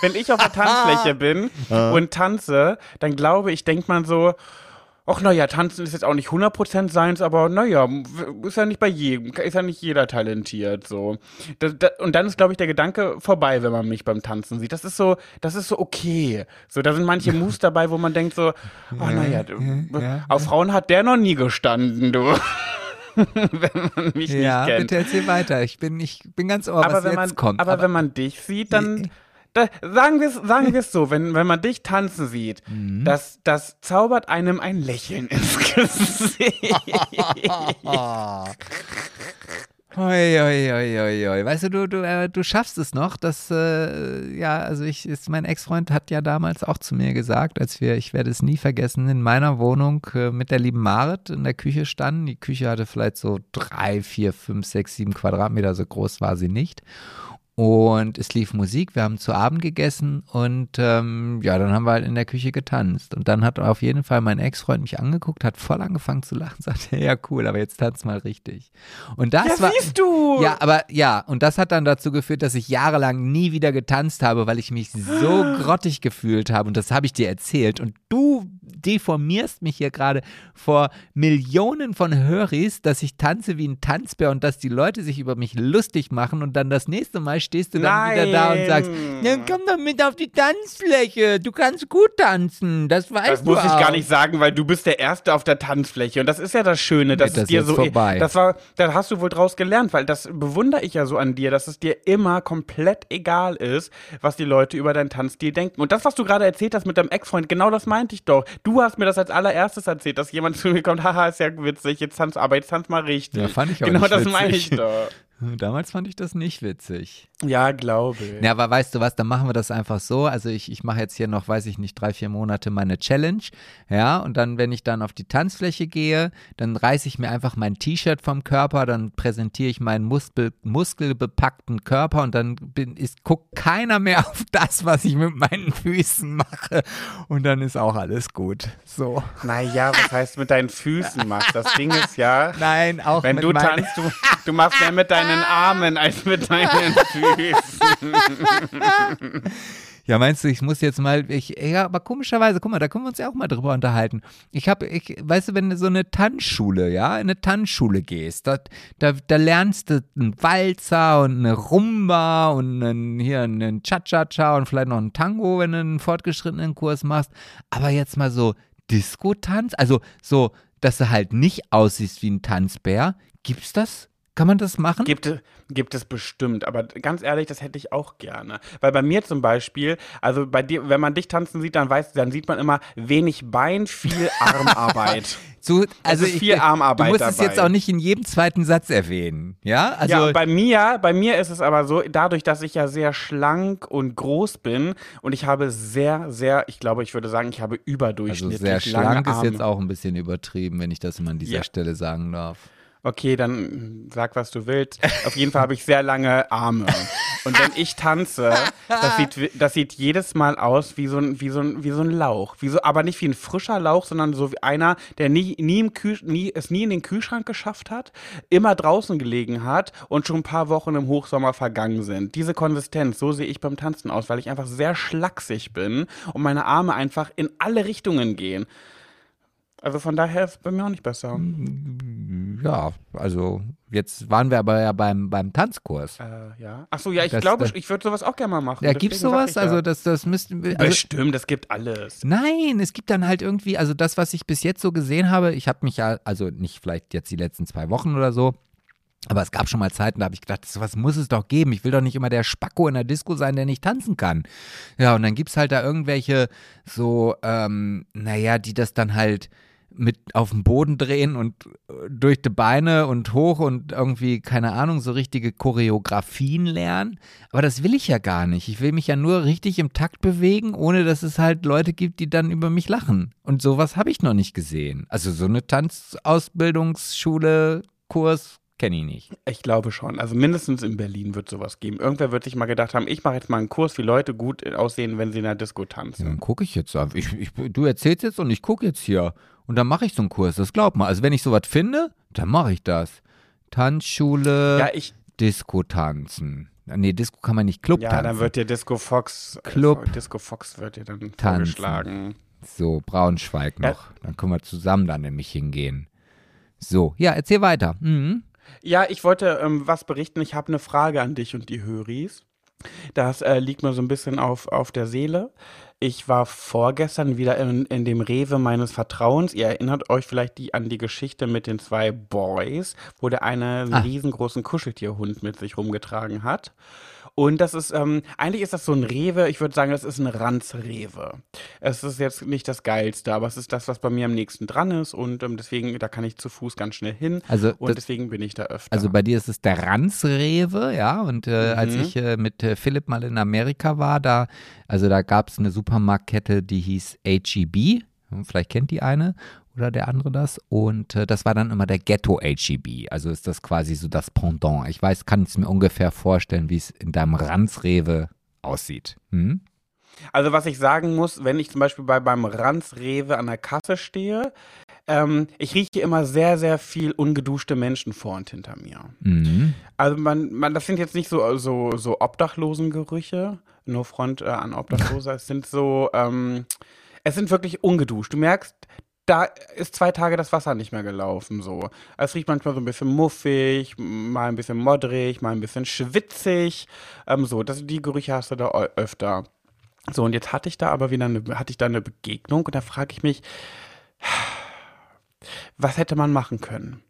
wenn ich auf der Tanzfläche bin und tanze, dann glaube ich, denkt man so, ach naja, tanzen ist jetzt auch nicht 100% seins, aber naja, ist ja nicht bei jedem, ist ja nicht jeder talentiert, so. Das, das, und dann ist, glaube ich, der Gedanke vorbei, wenn man mich beim Tanzen sieht. Das ist so, das ist so okay. So, da sind manche Moves dabei, wo man denkt so, ach naja, ja, auf Frauen hat der noch nie gestanden, du. wenn man mich Ja, nicht kennt. bitte erzähl weiter. Ich bin, ich bin ganz ohr, aber was wenn jetzt man, kommt. Aber, wenn man dich sieht, dann da, sagen wir es sagen wir's so, wenn, wenn man dich tanzen sieht, Mhm. das, das zaubert einem ein Lächeln ins Gesicht. Oi, oi, oi, oi, oi. Weißt du, du, du, äh, du schaffst es noch. Das, äh, ja, also ich, ist, mein Ex-Freund hat ja damals auch zu mir gesagt, als wir, ich werde es nie vergessen, in meiner Wohnung äh, mit der lieben Marit in der Küche standen. Die Küche hatte vielleicht so drei, vier, fünf, sechs, sieben Quadratmeter, so groß war sie nicht. Und es lief Musik, wir haben zu Abend gegessen und ähm, ja, dann haben wir halt in der Küche getanzt. Und dann hat auf jeden Fall mein Ex-Freund mich angeguckt, hat voll angefangen zu lachen, sagte, ja cool, aber jetzt tanz mal richtig. Und das Ja, war, siehst du. ja, aber ja, und das hat dann dazu geführt, dass ich jahrelang nie wieder getanzt habe, weil ich mich so grottig gefühlt habe. Und das habe ich dir erzählt. Und du deformierst mich hier gerade vor Millionen von Höris, dass ich tanze wie ein Tanzbär und dass die Leute sich über mich lustig machen. Und dann das nächste Mal stehst du dann wieder da und sagst, Nein. dann komm doch mit auf die Tanzfläche. Du kannst gut tanzen. Das weißt Das du muss ich auch. gar nicht sagen, weil du bist der Erste auf der Tanzfläche. Und das ist ja das Schöne, dass das es ist dir so. vorbei. Das war, da hast du wohl draus gelernt, weil das bewundere ich ja so an dir, dass es dir immer komplett egal ist, was die Leute über deinen Tanzstil denken. Und das, was du gerade erzählt hast mit deinem Ex-Freund, genau das meinte ich doch. Du hast mir das als allererstes erzählt, dass jemand zu mir kommt, haha, ist ja witzig, jetzt tanz, aber jetzt tanz mal richtig. Ja, fand ich auch Genau das witzig. meine ich doch. Damals fand ich das nicht witzig. Ja, glaube ich. Ja, aber weißt du was, dann machen wir das einfach so. Also ich, ich mache jetzt hier noch, weiß ich nicht, drei, vier Monate meine Challenge. Ja, und dann, wenn ich dann auf die Tanzfläche gehe, dann reiße ich mir einfach mein T-Shirt vom Körper, dann präsentiere ich meinen Muskel, muskelbepackten Körper und dann bin, ist, guckt keiner mehr auf das, was ich mit meinen Füßen mache. Und dann ist auch alles gut. So. Naja, was heißt mit deinen Füßen machst? Das Ding ist ja. Nein, auch Wenn mit du tanzt, du, du machst mehr mit deinen Armen als mit deinen Füßen. Ja, meinst du, ich muss jetzt mal, ich, ja, aber komischerweise, guck mal, da können wir uns ja auch mal drüber unterhalten. Ich habe, ich, weißt du, wenn du so eine Tanzschule, ja, in eine Tanzschule gehst, da, da, da lernst du einen Walzer und eine Rumba und einen, hier einen Cha-Cha-Cha und vielleicht noch einen Tango, wenn du einen fortgeschrittenen Kurs machst. Aber jetzt mal so Disco-Tanz, also so, dass du halt nicht aussiehst wie ein Tanzbär. Gibt's das? Kann man das machen? Gibt, es- gibt es bestimmt, aber ganz ehrlich, das hätte ich auch gerne. Weil bei mir zum Beispiel, also bei dir, wenn man dich tanzen sieht, dann weiß, dann sieht man immer wenig Bein, viel Armarbeit. So, also ich, viel Armarbeit Du musst es dabei. jetzt auch nicht in jedem zweiten Satz erwähnen, ja? Also ja, bei mir, bei mir ist es aber so, dadurch, dass ich ja sehr schlank und groß bin und ich habe sehr, sehr, ich glaube, ich würde sagen, ich habe also überdurchschnittlich sehr lange schlank ist jetzt auch ein bisschen übertrieben, wenn ich das immer an dieser Ja. Stelle sagen darf. Okay, dann sag, was du willst. Auf jeden Fall habe ich sehr lange Arme. Und wenn ich tanze, das sieht, das sieht jedes Mal aus wie so ein, wie so ein, wie so ein Lauch. Wie so, aber nicht wie ein frischer Lauch, sondern so wie einer, der nie, nie, im Kühl, nie, es nie in den Kühlschrank geschafft hat, immer draußen gelegen hat und schon ein paar Wochen im Hochsommer vergangen sind. Diese Konsistenz, so sehe ich beim Tanzen aus, weil ich einfach sehr schlaksig bin und meine Arme einfach in alle Richtungen gehen. Also von daher ist es bei mir auch nicht besser. Ja, also jetzt waren wir aber ja beim, beim Tanzkurs. Äh, ja. Ach so, ja, ich Das- glaube, das- ich würde sowas auch gerne mal machen. Ja, gibt's sag sowas? ja. Also das, das müssten wir. Also, Bestimmt, es gibt alles. Nein, es gibt dann halt irgendwie, also das, was ich bis jetzt so gesehen habe, ich habe mich ja, also nicht vielleicht jetzt die letzten zwei Wochen oder so, aber es gab schon mal Zeiten, da habe ich gedacht, sowas muss es doch geben. Ich will doch nicht immer der Spacko in der Disco sein, der nicht tanzen kann. Ja, und dann gibt es halt da irgendwelche so, ähm, naja, die das dann halt mit auf den Boden drehen und äh, durch die Beine und hoch und irgendwie, keine Ahnung, so richtige Choreografien lernen. Aber das will ich ja gar nicht. Ich will mich ja nur richtig im Takt bewegen, ohne dass es halt Leute gibt, die dann über mich lachen. Und sowas habe ich noch nicht gesehen. Also so eine Tanzausbildungsschule, Kurs kenne ich nicht. Ich glaube schon. Also mindestens in Berlin wird sowas geben. Irgendwer wird sich mal gedacht haben, ich mache jetzt mal einen Kurs, wie Leute gut aussehen, wenn sie in der Disco Ja, tanzen. dann gucke ich jetzt. auf. Ich, ich, du erzählst jetzt und ich gucke jetzt hier. Und dann mache ich so einen Kurs, das glaub mal. Also wenn ich sowas finde, dann mache ich das. Tanzschule, Ja, ich, Disco tanzen. Nee, Disco kann man nicht Club ja, tanzen. dann wird dir Disco Fox, Club. äh, Disco Fox wird dir dann vorgeschlagen. so, Braunschweig Ja. noch. Dann können wir zusammen da nämlich hingehen. So, ja, erzähl weiter. Mhm. Ja, ich wollte ähm, was berichten. Ich habe eine Frage an dich und die Höris. Das äh, liegt mir so ein bisschen auf, auf der Seele. Ich war vorgestern wieder in, in dem Rewe meines Vertrauens. Ihr erinnert euch vielleicht die, an die Geschichte mit den zwei Boys, wo der eine einen Ah. riesengroßen Kuscheltierhund mit sich rumgetragen hat. Und das ist, ähm, eigentlich ist das so ein Rewe, ich würde sagen, das ist ein Ranzrewe. Es ist jetzt nicht das Geilste, aber es ist das, was bei mir am nächsten dran ist und ähm, deswegen, da kann ich zu Fuß ganz schnell hin. Also, Und das, deswegen bin ich da öfter. also bei dir ist es der Ranzrewe, ja. Und äh, als Mhm. ich äh, mit äh, Philipp mal in Amerika war, da, also da gab es eine Supermarktkette, die hieß HEB. Hm, Vielleicht kennt die eine oder der andere das. Und äh, das war dann immer der Ghetto HEB. Also ist das quasi so das Pendant. Ich weiß, kann es mir ungefähr vorstellen, wie es in deinem Ranzrewe aussieht. Hm? Also was ich sagen muss, wenn ich zum Beispiel bei beim Ranzrewe an der Kasse stehe, ähm, ich rieche immer sehr, sehr viel ungeduschte Menschen vor und hinter mir. Mhm. Also man, man, das sind jetzt nicht so, so, so Obdachlosengerüche, no front äh, an Obdachlose, es sind so, ähm, es sind wirklich ungeduscht. Du merkst, da ist zwei Tage das Wasser nicht mehr gelaufen, so. Es riecht manchmal so ein bisschen muffig, mal ein bisschen modrig, mal ein bisschen schwitzig, ähm, so. Das, die Gerüche hast du da öfter. So, und jetzt hatte ich da aber wieder eine, hatte ich da eine Begegnung und da frage ich mich, was hätte man machen können?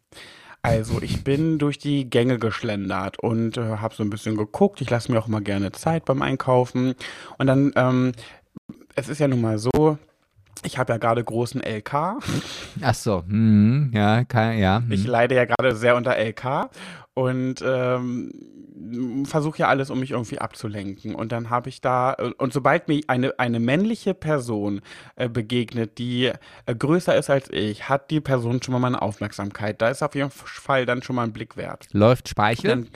Also, ich bin durch die Gänge geschlendert und äh, habe so ein bisschen geguckt. Ich lasse mir auch immer gerne Zeit beim Einkaufen. Und dann, ähm, es ist ja nun mal so, ich habe ja gerade großen LK. Ach so, mhm. ja, kann, ja. mhm. Ich leide ja gerade sehr unter LK und ähm, versuche ja alles, um mich irgendwie abzulenken. Und dann habe ich da, und sobald mir eine, eine männliche Person äh, begegnet, die äh, größer ist als ich, hat die Person schon mal meine Aufmerksamkeit. Da ist auf jeden Fall dann schon mal ein Blick wert. Läuft Speichel? Dann,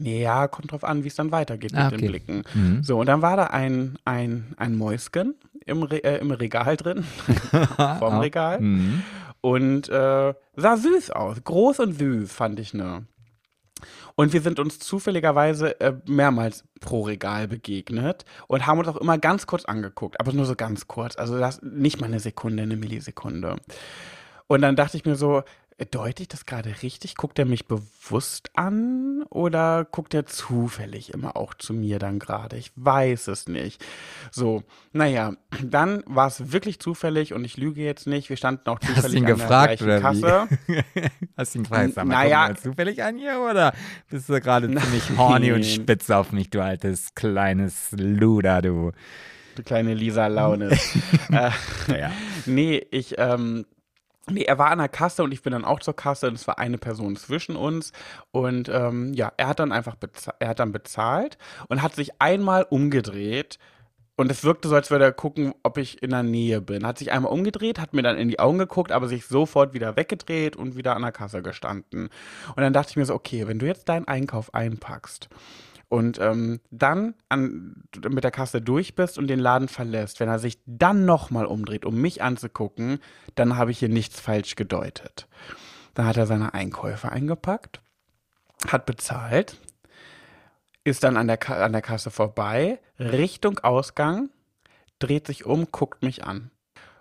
ja, kommt drauf an, wie es dann weitergeht Ah, mit okay. den Blicken. Mhm. So, und dann war da ein, ein, ein Mäuschen im, Re äh, im Regal drin, vorm Regal. Mhm. Und äh, sah süß aus. Groß und süß, fand ich ne. Und wir sind uns zufälligerweise äh, mehrmals pro Regal begegnet und haben uns auch immer ganz kurz angeguckt, aber nur so ganz kurz. Also das nicht mal eine Sekunde, eine Millisekunde. Und dann dachte ich mir so, deute ich das gerade richtig? Guckt er mich bewusst an oder guckt er zufällig immer auch zu mir dann gerade? Ich weiß es nicht. So, naja, dann war es wirklich zufällig und ich lüge jetzt nicht. Wir standen auch zufällig Hast du ihn an gefragt der gleichen? Kasse. Hast du ihn gefragt, sag mal, Naja. zufällig an hier oder bist du gerade ziemlich horny und spitz auf mich, du altes kleines Luder, du. Die kleine Lisa Laune. äh, Ja. nee, ich, ähm, nee, er war an der Kasse und ich bin dann auch zur Kasse und es war eine Person zwischen uns und ähm, ja, er hat dann einfach bezahlt, er hat dann bezahlt und hat sich einmal umgedreht und es wirkte so, als würde er gucken, ob ich in der Nähe bin. Hat sich einmal umgedreht, hat mir dann in die Augen geguckt, aber sich sofort wieder weggedreht und wieder an der Kasse gestanden. Und dann dachte ich mir so, okay, wenn du jetzt deinen Einkauf einpackst und ähm, dann an, mit der Kasse durch bist und den Laden verlässt, wenn er sich dann nochmal umdreht, um mich anzugucken, dann habe ich hier nichts falsch gedeutet. Dann hat er seine Einkäufe eingepackt, hat bezahlt, ist dann an der, an der Kasse vorbei, Richtung Ausgang, dreht sich um, guckt mich an.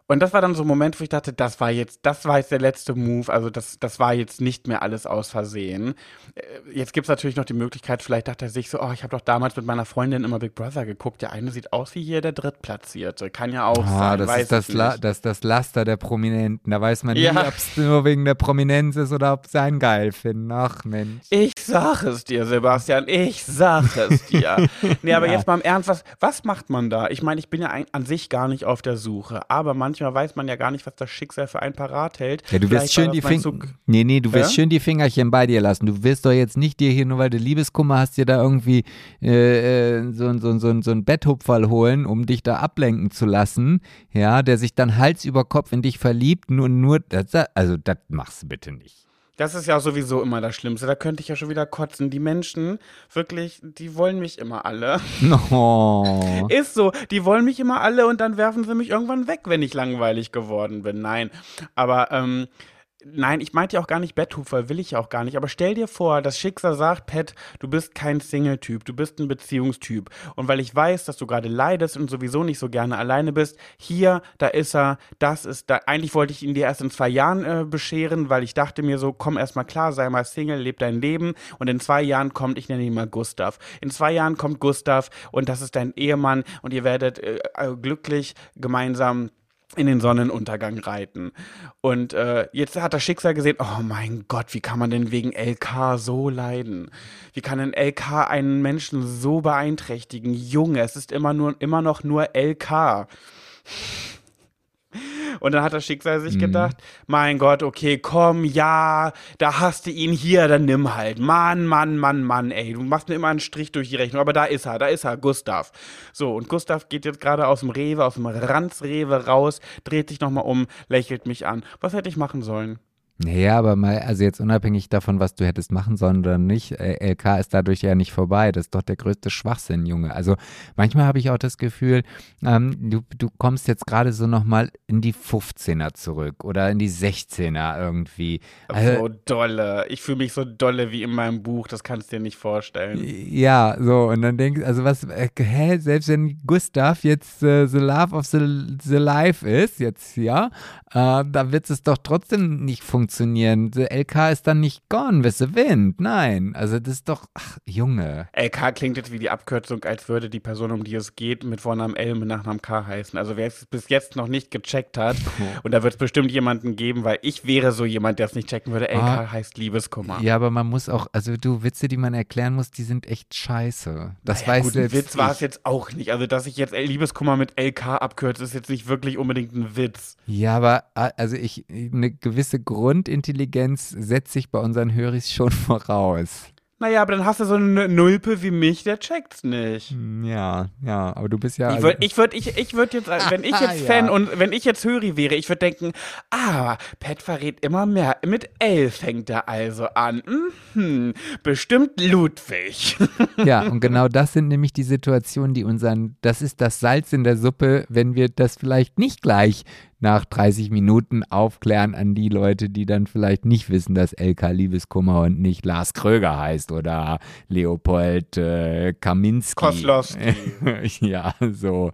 Und das war dann so ein Moment, wo ich dachte, das war jetzt, das war jetzt der letzte Move, also das, das war jetzt nicht mehr alles aus Versehen. Äh, Jetzt gibt's natürlich noch die Möglichkeit, vielleicht dachte er sich so, oh, ich habe doch damals mit meiner Freundin immer Big Brother geguckt. Der eine sieht aus wie hier der Drittplatzierte. Kann ja auch Ah, sein, das weiß ist das, La das, das Laster der Prominenten. Da weiß man Ja. nie, ob es nur wegen der Prominenz ist oder ob sie einen geil finden. Ach Mensch. Ich sag es dir, Sebastian, ich sag es dir. nee, aber Ja. jetzt mal im Ernst, was, was macht man da? Ich meine, ich bin ja ein, an sich gar nicht auf der Suche, aber manchmal weiß man ja gar nicht, was das Schicksal für einen parat hält. Ja, du wirst schön die Finger. Nee, nee, du wirst Ja? schön die Fingerchen bei dir lassen. Du wirst doch jetzt nicht dir hier, nur weil du Liebeskummer hast, dir da irgendwie äh, äh, so, so, so, so ein Betthupferl holen, um dich da ablenken zu lassen. Ja, der sich dann Hals über Kopf in dich verliebt. Nur, nur, das, also, das machst du bitte nicht. Das ist ja sowieso immer das Schlimmste. Da könnte ich ja schon wieder kotzen. Die Menschen, wirklich, die wollen mich immer alle. Oh. Ist so, die wollen mich immer alle und dann werfen sie mich irgendwann weg, wenn ich langweilig geworden bin. Nein, aber ähm, nein, ich meinte ja auch gar nicht Betthufer, will ich ja auch gar nicht. Aber stell dir vor, das Schicksal sagt, Pat, du bist kein Single-Typ, du bist ein Beziehungstyp. Und weil ich weiß, dass du gerade leidest und sowieso nicht so gerne alleine bist, hier, da ist er, das ist da. Eigentlich wollte ich ihn dir erst in zwei Jahren äh, bescheren, weil ich dachte mir so, komm erst mal klar, sei mal Single, leb dein Leben. Und in zwei Jahren kommt, ich nenne ihn mal Gustav. In zwei Jahren kommt Gustav und das ist dein Ehemann und ihr werdet äh, äh, glücklich gemeinsam in den Sonnenuntergang reiten. Und äh, jetzt hat das Schicksal gesehen, oh mein Gott, wie kann man denn wegen LK so leiden? Wie kann ein LK einen Menschen so beeinträchtigen? Junge, es ist immer nur immer noch nur LK. Und dann hat das Schicksal sich gedacht, mein Gott, okay, komm, ja, da hast du ihn hier, dann nimm halt. Mann, Mann, Mann, Mann, ey, du machst mir immer einen Strich durch die Rechnung, aber da ist er, da ist er, Gustav. So, und Gustav geht jetzt gerade aus dem Rewe, aus dem Ranzrewe raus, dreht sich nochmal um, lächelt mich an. Was hätte ich machen sollen? Naja, aber mal, also jetzt unabhängig davon, was du hättest machen sollen oder nicht, äh, LK ist dadurch ja nicht vorbei. Das ist doch der größte Schwachsinn, Junge. Also manchmal habe ich auch das Gefühl, ähm, du, du kommst jetzt gerade so nochmal in die 15er zurück oder in die 16er irgendwie. Also, so dolle. Ich fühle mich so dolle wie in meinem Buch, das kannst du dir nicht vorstellen. Ja, so, und dann denkst also was, äh, hä, selbst wenn Gustav jetzt äh, The Love of the, the Life ist, jetzt, ja, äh, da wird es doch trotzdem nicht funktionieren. The LK ist dann nicht gone with the wind, nein, also das ist doch, ach, Junge. LK klingt jetzt wie die Abkürzung, als würde die Person, um die es geht, mit Vornamen L und mit Nachnamen K heißen. Also wer es bis jetzt noch nicht gecheckt hat, und da wird es bestimmt jemanden geben, weil ich wäre so jemand, der es nicht checken würde, LK Ah. heißt Liebeskummer. Ja, aber man muss auch, also du, Witze, die man erklären muss, die sind echt scheiße. Das Naja, weiß gut, selbst Witz war es jetzt auch nicht. Also, dass ich jetzt Liebeskummer mit LK abkürze, ist jetzt nicht wirklich unbedingt ein Witz. Ja, aber also ich, eine gewisse Grundintelligenz setze ich bei unseren Höris schon voraus. Naja, aber dann hast du so eine Nulpe wie mich, der checkt's nicht. Hm, Ja, ja, aber du bist ja. Ich also- würde, ich würde, ich, ich würd jetzt, äh, wenn ich jetzt Ja. Fan und wenn ich jetzt Höri wäre, ich würde denken, ah, Pat verrät immer mehr. Mit L fängt er also an. Mhm, bestimmt Ludwig. Ja, und genau das sind nämlich die Situationen, die unseren, das ist das Salz in der Suppe, wenn wir das vielleicht nicht gleich nach 30 Minuten aufklären an die Leute, die dann vielleicht nicht wissen, dass LK Liebeskummer und nicht Lars Kröger heißt oder Leopold äh, Kaminski. Koslowski. ja, so.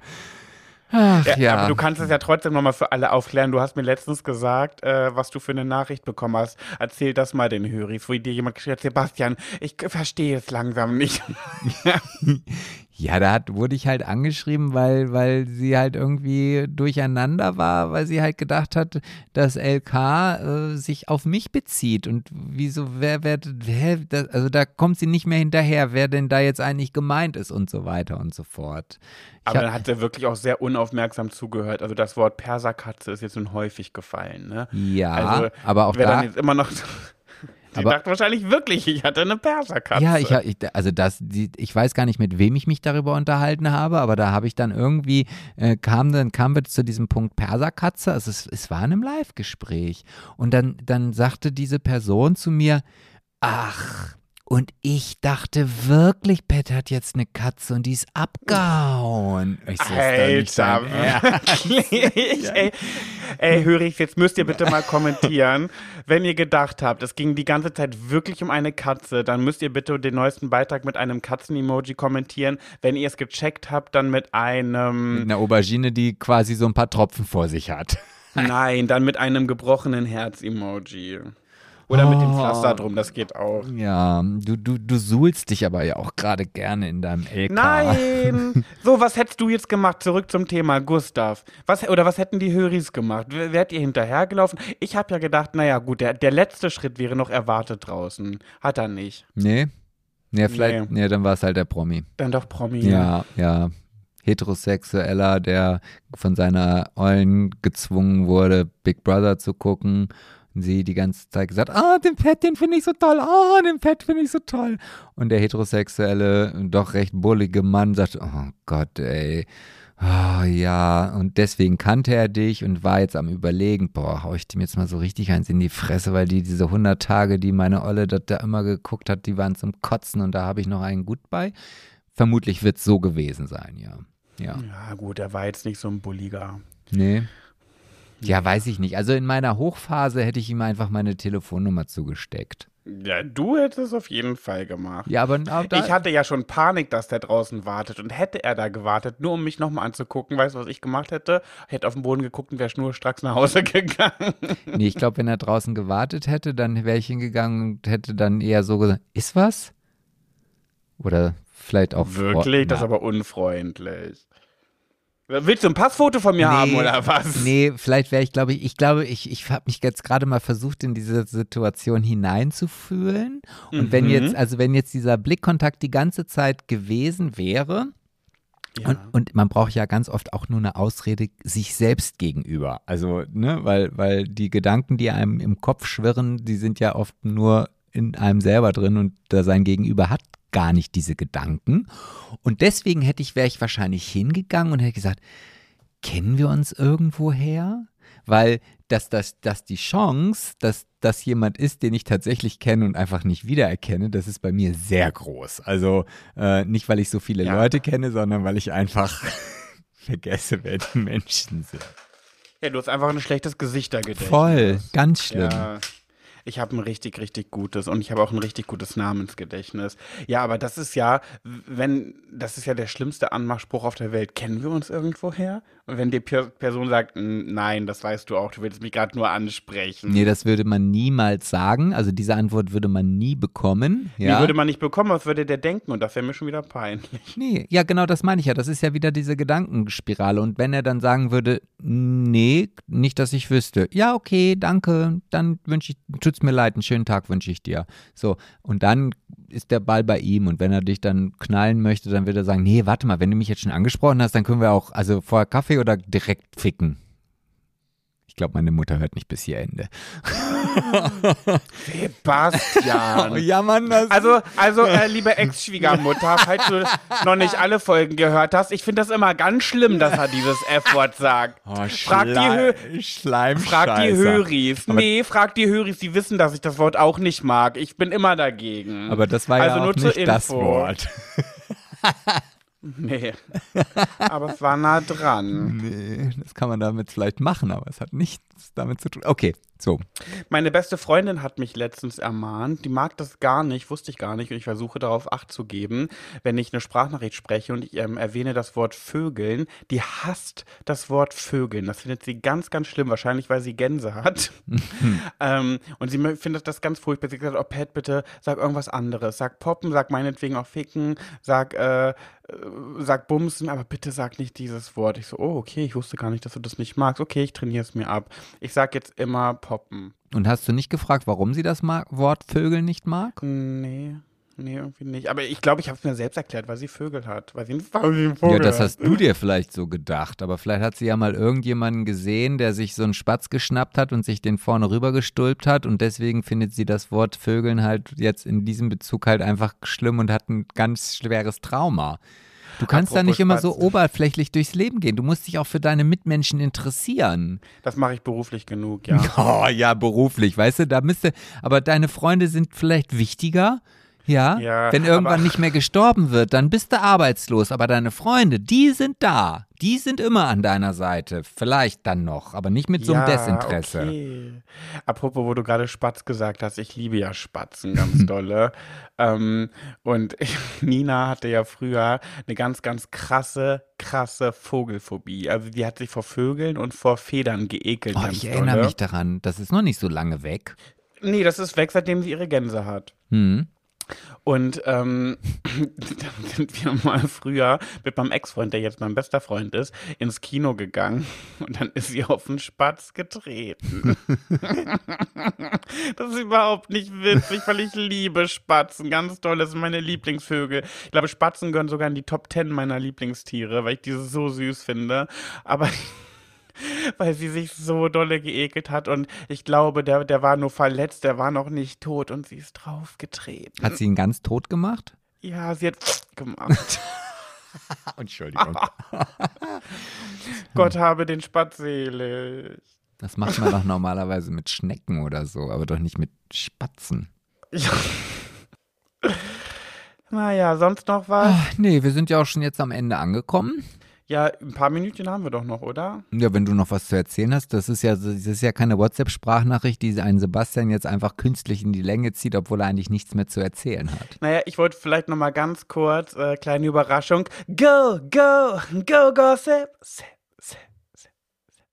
Ach ja. Ja, aber du kannst es ja trotzdem nochmal für alle aufklären. Du hast mir letztens gesagt, äh, was du für eine Nachricht bekommen hast. Erzähl das mal den Höris, wo dir jemand geschrieben hat, Sebastian, ich verstehe es langsam nicht. Ja, da hat, wurde ich halt angeschrieben, weil, weil sie halt irgendwie durcheinander war, weil sie halt gedacht hat, dass LK äh, sich auf mich bezieht. Und wieso, wer, wer, wer das, also da kommt sie nicht mehr hinterher, wer denn da jetzt eigentlich gemeint ist und so weiter und so fort. Ich Aber hab- dann hat er wirklich auch sehr unaufmerksam zugehört. Also das Wort Perserkatze ist jetzt nun häufig gefallen. Ne? ja, also, aber auch wer da. dann jetzt immer noch. Sie Aber- dachte wahrscheinlich wirklich, ich hatte eine Perserkatze. Ja, ich, ich, also das, die, ich weiß gar nicht, mit wem ich mich darüber unterhalten habe, aber da habe ich dann irgendwie, äh, kam dann, kamen wir zu diesem Punkt Perserkatze, also es, es war in einem Live-Gespräch und dann, dann sagte diese Person zu mir, ach, Und ich dachte wirklich, Pat hat jetzt eine Katze und die ist abgehauen. Ich so, Alter, wirklich, ey. Ey, Hörig, jetzt müsst ihr bitte mal kommentieren. Wenn ihr gedacht habt, es ging die ganze Zeit wirklich um eine Katze, dann müsst ihr bitte den neuesten Beitrag mit einem Katzen-Emoji kommentieren. Wenn ihr es gecheckt habt, dann mit einem, Eine Aubergine, die quasi so ein paar Tropfen vor sich hat. nein, dann mit einem gebrochenen Herz-Emoji. Oder mit dem Pflaster drum, das geht auch. Ja, du, du, du suhlst dich aber ja auch gerade gerne in deinem LK. Nein! So, was hättest du jetzt gemacht? Zurück zum Thema Gustav. Was, oder was hätten die Höris gemacht? Wärt ihr hinterhergelaufen? Ich habe ja gedacht, naja, gut, der, der letzte Schritt wäre noch erwartet draußen. Hat er nicht. Nee? Ja, vielleicht, nee, dann war es halt der Promi. Dann doch Promi. Ja, ja. Heterosexueller, der von seiner Ollen gezwungen wurde, Big Brother zu gucken. Sie die ganze Zeit gesagt, ah, den Pet, den finde ich so toll, ah, den Pet finde ich so toll. Und der heterosexuelle, doch recht bullige Mann sagt, oh Gott, ey. Oh, ja, und deswegen kannte er dich und war jetzt am Überlegen, boah, hau ich dem jetzt mal so richtig eins in die Fresse, weil die diese 100 Tage, die meine Olle dort da immer geguckt hat, die waren zum Kotzen und da habe ich noch einen gut bei. Vermutlich wird es so gewesen sein, ja. Ja. Ja, gut, er war jetzt nicht so ein Bulliger. Nee. Ja, weiß ich nicht. Also in meiner Hochphase hätte ich ihm einfach meine Telefonnummer zugesteckt. Ja, du hättest es auf jeden Fall gemacht. Ja, aber, aber da, Ich hatte ja schon Panik, dass der draußen wartet. Und hätte er da gewartet, nur um mich nochmal anzugucken, weißt du, was ich gemacht hätte? Hätte auf den Boden geguckt und wäre schnurstracks nach Hause gegangen. nee, ich glaube, wenn er draußen gewartet hätte, dann wäre ich hingegangen und hätte dann eher so gesagt, ist was? Oder vielleicht auch Wirklich? Das ist aber unfreundlich. Willst du ein Passfoto von mir haben oder was? Nee, vielleicht wäre ich, glaube ich, ich glaube, ich, ich habe mich jetzt gerade mal versucht, in diese Situation hineinzufühlen. Und wenn Mhm. jetzt, also wenn jetzt dieser Blickkontakt die ganze Zeit gewesen wäre, Ja. Und, und man braucht ja ganz oft auch nur eine Ausrede sich selbst gegenüber. Also, ne, weil, weil die Gedanken, die einem im Kopf schwirren, die sind ja oft nur in einem selber drin und da sein Gegenüber hat gar nicht diese Gedanken. Und deswegen hätte ich, wäre ich wahrscheinlich hingegangen und hätte gesagt, kennen wir uns irgendwoher? Weil dass, dass, dass die Chance, dass das jemand ist, den ich tatsächlich kenne und einfach nicht wiedererkenne, das ist bei mir sehr groß. Also äh, nicht, weil ich so viele Ja. Leute kenne, sondern weil ich einfach vergesse, wer die Menschen sind. ja, du hast einfach ein schlechtes Gesichtergedächtnis. Voll, ganz schlimm. Ja. Ich habe ein richtig, richtig gutes und ich habe auch ein richtig gutes Namensgedächtnis. Ja, aber das ist ja, wenn, das ist ja der schlimmste Anmachspruch auf der Welt. Kennen wir uns irgendwoher? Und wenn die per Person sagt, "Mm, nein, das weißt du auch, du willst mich gerade nur ansprechen. Nee, das würde man niemals sagen. Also diese Antwort würde man nie bekommen. Die Ja? würde man nicht bekommen, was würde der denken? Und das wäre mir schon wieder peinlich. Nee, ja, genau das meine ich ja. Das ist ja wieder diese Gedankenspirale. Und wenn er dann sagen würde, nee, nicht, dass ich wüsste. Ja, okay, danke, dann wünsche ich, tut's mir leid, einen schönen Tag wünsche ich dir. So, und dann ist der Ball bei ihm. Und wenn er dich dann knallen möchte, dann wird er sagen, nee, warte mal, wenn du mich jetzt schon angesprochen hast, dann können wir auch, also vorher Kaffee oder direkt ficken. Ich glaube, meine Mutter hört nicht bis hier Ende. Sebastian. ja, Mann, das Also, also äh, liebe Ex-Schwiegermutter, falls du noch nicht alle Folgen gehört hast, ich finde das immer ganz schlimm, dass er dieses F-Wort sagt. Oh, frag die, Hö Schleim frag die Höris. Aber- Nee, frag die Höris, die wissen, dass ich das Wort auch nicht mag. Ich bin immer dagegen. Aber das war also ja nur auch nicht das Info. Wort. Nee. Aber es war nah dran. Nee, das kann man damit vielleicht machen, aber es hat nichts damit zu tun. Okay, so. Meine beste Freundin hat mich letztens ermahnt. Die mag das gar nicht, wusste ich gar nicht. Und ich versuche darauf Acht zu geben, wenn ich eine Sprachnachricht spreche und ich ähm, erwähne das Wort Vögeln. Die hasst das Wort Vögeln. Das findet sie ganz, ganz schlimm. Wahrscheinlich, weil sie Gänse hat. ähm, und sie findet das ganz furchtbar. Sie gesagt, oh Pat, bitte sag irgendwas anderes. Sag poppen, sag meinetwegen auch ficken, sag, äh, äh, sag bumsen, aber bitte sag nicht dieses Wort. Ich so, oh, okay, ich wusste gar nicht, dass du das nicht magst. Okay, ich trainiere es mir ab. Ich sag jetzt immer poppen. Und hast du nicht gefragt, warum sie das mag, Wort Vögel nicht mag? Nee, nee, irgendwie nicht. Aber ich glaube, ich habe es mir selbst erklärt, weil sie Vögel hat. Weil sie, einen Vogel Ja, das hast du dir vielleicht so gedacht, aber vielleicht hat sie ja mal irgendjemanden gesehen, der sich so einen Spatz geschnappt hat und sich den vorne rüber gestülpt hat und deswegen findet sie das Wort Vögeln halt jetzt in diesem Bezug halt einfach schlimm und hat ein ganz schweres Trauma. Du kannst da nicht immer so oberflächlich durchs Leben gehen. Du musst dich auch für deine Mitmenschen interessieren. Das mache ich beruflich genug, ja. Oh ja, beruflich, weißt du, da müsste, aber deine Freunde sind vielleicht wichtiger. Ja? Ja, Wenn irgendwann aber- nicht mehr gestorben wird, dann bist du arbeitslos. Aber deine Freunde, die sind da. Die sind immer an deiner Seite. Vielleicht dann noch, aber nicht mit so einem Ja, Desinteresse. Okay. Apropos, wo du gerade Spatz gesagt hast, ich liebe ja Spatzen ganz dolle. ähm, und Nina hatte ja früher eine ganz, ganz krasse, krasse Vogelphobie. Also die hat sich vor Vögeln und vor Federn geekelt. Oh, ich erinnere dolle. mich daran. Das ist noch nicht so lange weg. Nee, das ist weg, seitdem sie ihre Gänse hat. Hm. Und ähm, dann sind wir mal früher mit meinem Ex-Freund, der jetzt mein bester Freund ist, ins Kino gegangen und dann ist sie auf den Spatz getreten. das ist überhaupt nicht witzig, weil ich liebe Spatzen. Ganz toll, das sind meine Lieblingsvögel. Ich glaube, Spatzen gehören sogar in die Top 10 meiner Lieblingstiere, weil ich diese so süß finde. Aber weil sie sich so dolle geekelt hat und ich glaube, der, der war nur verletzt, der war noch nicht tot und sie ist draufgetreten. Hat sie ihn ganz tot gemacht? Ja, sie hat gemacht. Entschuldigung. Gott habe den Spatz selig. Das macht man doch normalerweise mit Schnecken oder so, aber doch nicht mit Spatzen. Ja. Naja, sonst noch was? Ach, nee, wir sind ja auch schon jetzt am Ende angekommen. Ja, ein paar Minütchen haben wir doch noch, oder? Ja, wenn du noch was zu erzählen hast, das ist ja, das ist ja keine WhatsApp-Sprachnachricht, die einen Sebastian jetzt einfach künstlich in die Länge zieht, obwohl er eigentlich nichts mehr zu erzählen hat. Naja, ich wollte vielleicht noch mal ganz kurz, äh, kleine Überraschung. Go, go, go, gossip. Sip, sip, sip, sip.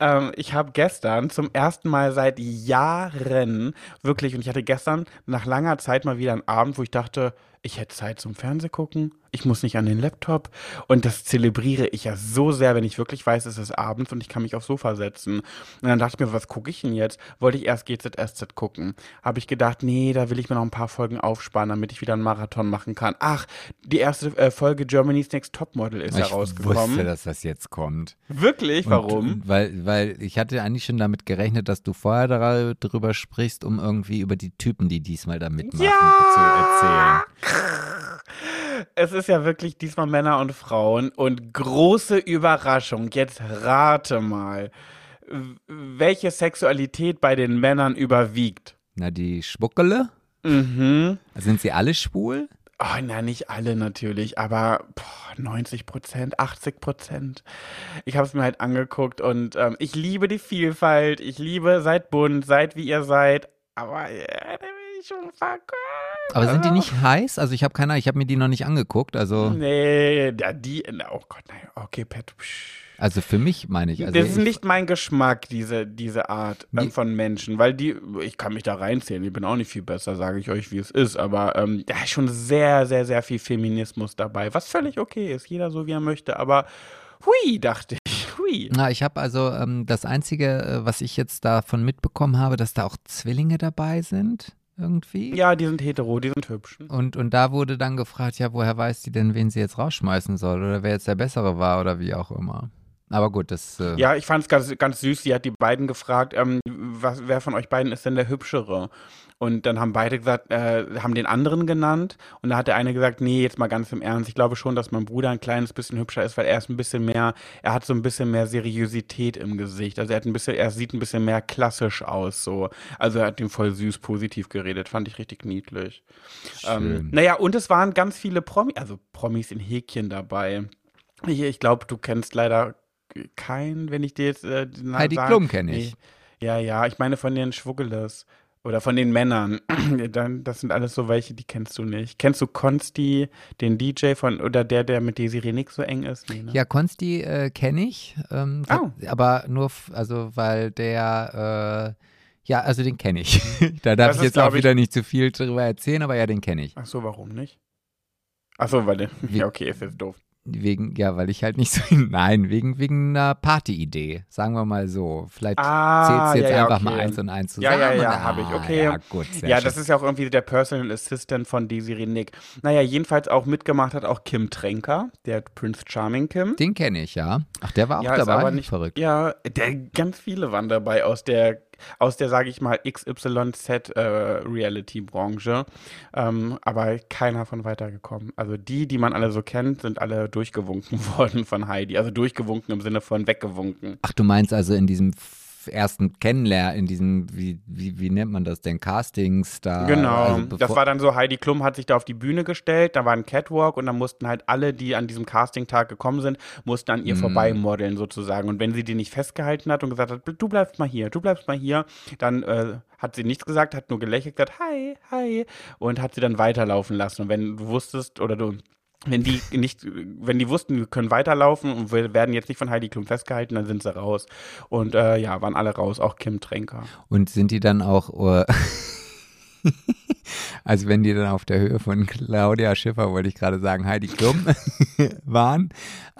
Ähm, ich habe gestern zum ersten Mal seit Jahren wirklich, und ich hatte gestern nach langer Zeit mal wieder einen Abend, wo ich dachte, ich hätte Zeit zum Fernseh gucken, ich muss nicht an den Laptop. Und das zelebriere ich ja so sehr, wenn ich wirklich weiß, es ist abends und ich kann mich aufs Sofa setzen. Und dann dachte ich mir, was gucke ich denn jetzt? Wollte ich erst GZSZ gucken. Habe ich gedacht, nee, da will ich mir noch ein paar Folgen aufsparen, damit ich wieder einen Marathon machen kann. Ach, die erste äh, Folge Germany's Next Topmodel ist ich herausgekommen. wusste, dass das jetzt kommt. Wirklich? Warum? Und, weil, weil ich hatte eigentlich schon damit gerechnet, dass du vorher dar- darüber sprichst, um irgendwie über die Typen, die diesmal da mitmachen, zu erzählen. Es ist ja wirklich diesmal Männer und Frauen und große Überraschung. Jetzt rate mal, welche Sexualität bei den Männern überwiegt. Na, die Schmuckele? Mhm. Sind sie alle schwul? Oh, na, nicht alle natürlich, aber boah, 90 Prozent, 80 Prozent. Ich habe es mir halt angeguckt und ähm, ich liebe die Vielfalt. Ich liebe, seid bunt, seid wie ihr seid. Aber äh, da bin ich schon verkauft. Aber sind die nicht heiß? Also ich habe keine, ich habe mir die noch nicht angeguckt. Also, Nee, ja, die, oh Gott, nein, okay, Pet. also für mich meine ich. Also das ist ich, nicht mein Geschmack, diese, diese Art ähm, Nee. von Menschen, weil die, ich kann mich da reinzählen, ich bin auch nicht viel besser, sage ich euch, wie es ist, aber ähm, da ist schon sehr, sehr, sehr viel Feminismus dabei, was völlig okay ist, jeder so, wie er möchte, aber hui, dachte ich, hui. Na, ich habe also ähm, das Einzige, äh, was ich jetzt davon mitbekommen habe, dass da auch Zwillinge dabei sind, irgendwie. Ja, die sind hetero, die sind hübsch. Und, und da wurde dann gefragt, ja, woher weiß die denn, wen sie jetzt rausschmeißen soll oder wer jetzt der Bessere war oder wie auch immer. Aber gut, das. Äh, Ja, ich fand es ganz, ganz süß. Sie hat die beiden gefragt, ähm, was, wer von euch beiden ist denn der Hübschere? Und dann haben beide gesagt, äh, haben den anderen genannt. Und da hat der eine gesagt, nee, jetzt mal ganz im Ernst. Ich glaube schon, dass mein Bruder ein kleines bisschen hübscher ist, weil er ist ein bisschen mehr, er hat so ein bisschen mehr Seriosität im Gesicht. Also er hat ein bisschen, er sieht ein bisschen mehr klassisch aus, so. Also er hat ihm voll süß positiv geredet. Fand ich richtig niedlich. Ähm, Schön. naja, und es waren ganz viele Promis, also Promis in Häkchen dabei. Ich, ich glaube, du kennst leider keinen, wenn ich dir jetzt äh, Heidi. Klum kenne ich. Nee. Ja, ja, ich meine von den Schwuggeles oder von den Männern. Dann, das sind alles so welche, die kennst du nicht. Kennst du Konsti, den DJ von, oder der, der mit Desiree Nick so eng ist? Nee, ne? Ja, Konsti äh, kenne ich, ähm, Oh. aber nur, also weil der, äh, ja, also den kenne ich. da darf Das ich ist, jetzt auch glaub ich- wieder nicht zu viel drüber erzählen, aber ja, den kenne ich. Ach so, warum nicht? Ach so, weil ja, okay, ist jetzt doof. Wegen, ja, weil ich halt nicht so, nein, wegen, wegen einer Partyidee, sagen wir mal so. Vielleicht Ah, zählst du jetzt ja, ja, einfach okay. mal eins und eins Ja, zusammen. ja, ja, und- habe ich, ah, okay. Ja, gut, ja, schön. das ist ja auch irgendwie der Personal Assistant von Desiree Nick. Naja, jedenfalls auch mitgemacht hat auch Kim Tränker, der Prince Charming Kim. Den kenne ich, ja. Ach, der war auch ja, ist dabei. aber nicht Verrückt. Ja, der, ganz viele waren dabei aus der, aus der, sage ich mal, XYZ äh. Ähm, aber keiner von weitergekommen. Also die, die man alle so kennt, sind alle durchgewunken worden von Heidi. Also durchgewunken im Sinne von weggewunken. Ach, du meinst also in diesem ersten Kennenlernen, in diesem, wie, wie, wie nennt man das denn, Castings da. Genau, also das war dann so, Heidi Klum hat sich da auf die Bühne gestellt, da war ein Catwalk und dann mussten halt alle, die an diesem Castingtag gekommen sind, mussten an ihr Mhm. vorbei modeln sozusagen. Und wenn sie die nicht festgehalten hat und gesagt hat, du bleibst mal hier, du bleibst mal hier, dann äh, hat sie nichts gesagt, hat nur gelächelt, gesagt, hi, hi, und hat sie dann weiterlaufen lassen. Und wenn du wusstest oder du wenn die nicht, wenn die wussten, wir können weiterlaufen und wir werden jetzt nicht von Heidi Klum festgehalten, dann sind sie raus. Und äh, ja, waren alle raus, auch Kim Tränker. Und sind die dann auch, äh, also wenn die dann auf der Höhe von Claudia Schiffer, wollte ich gerade sagen, Heidi Klum waren,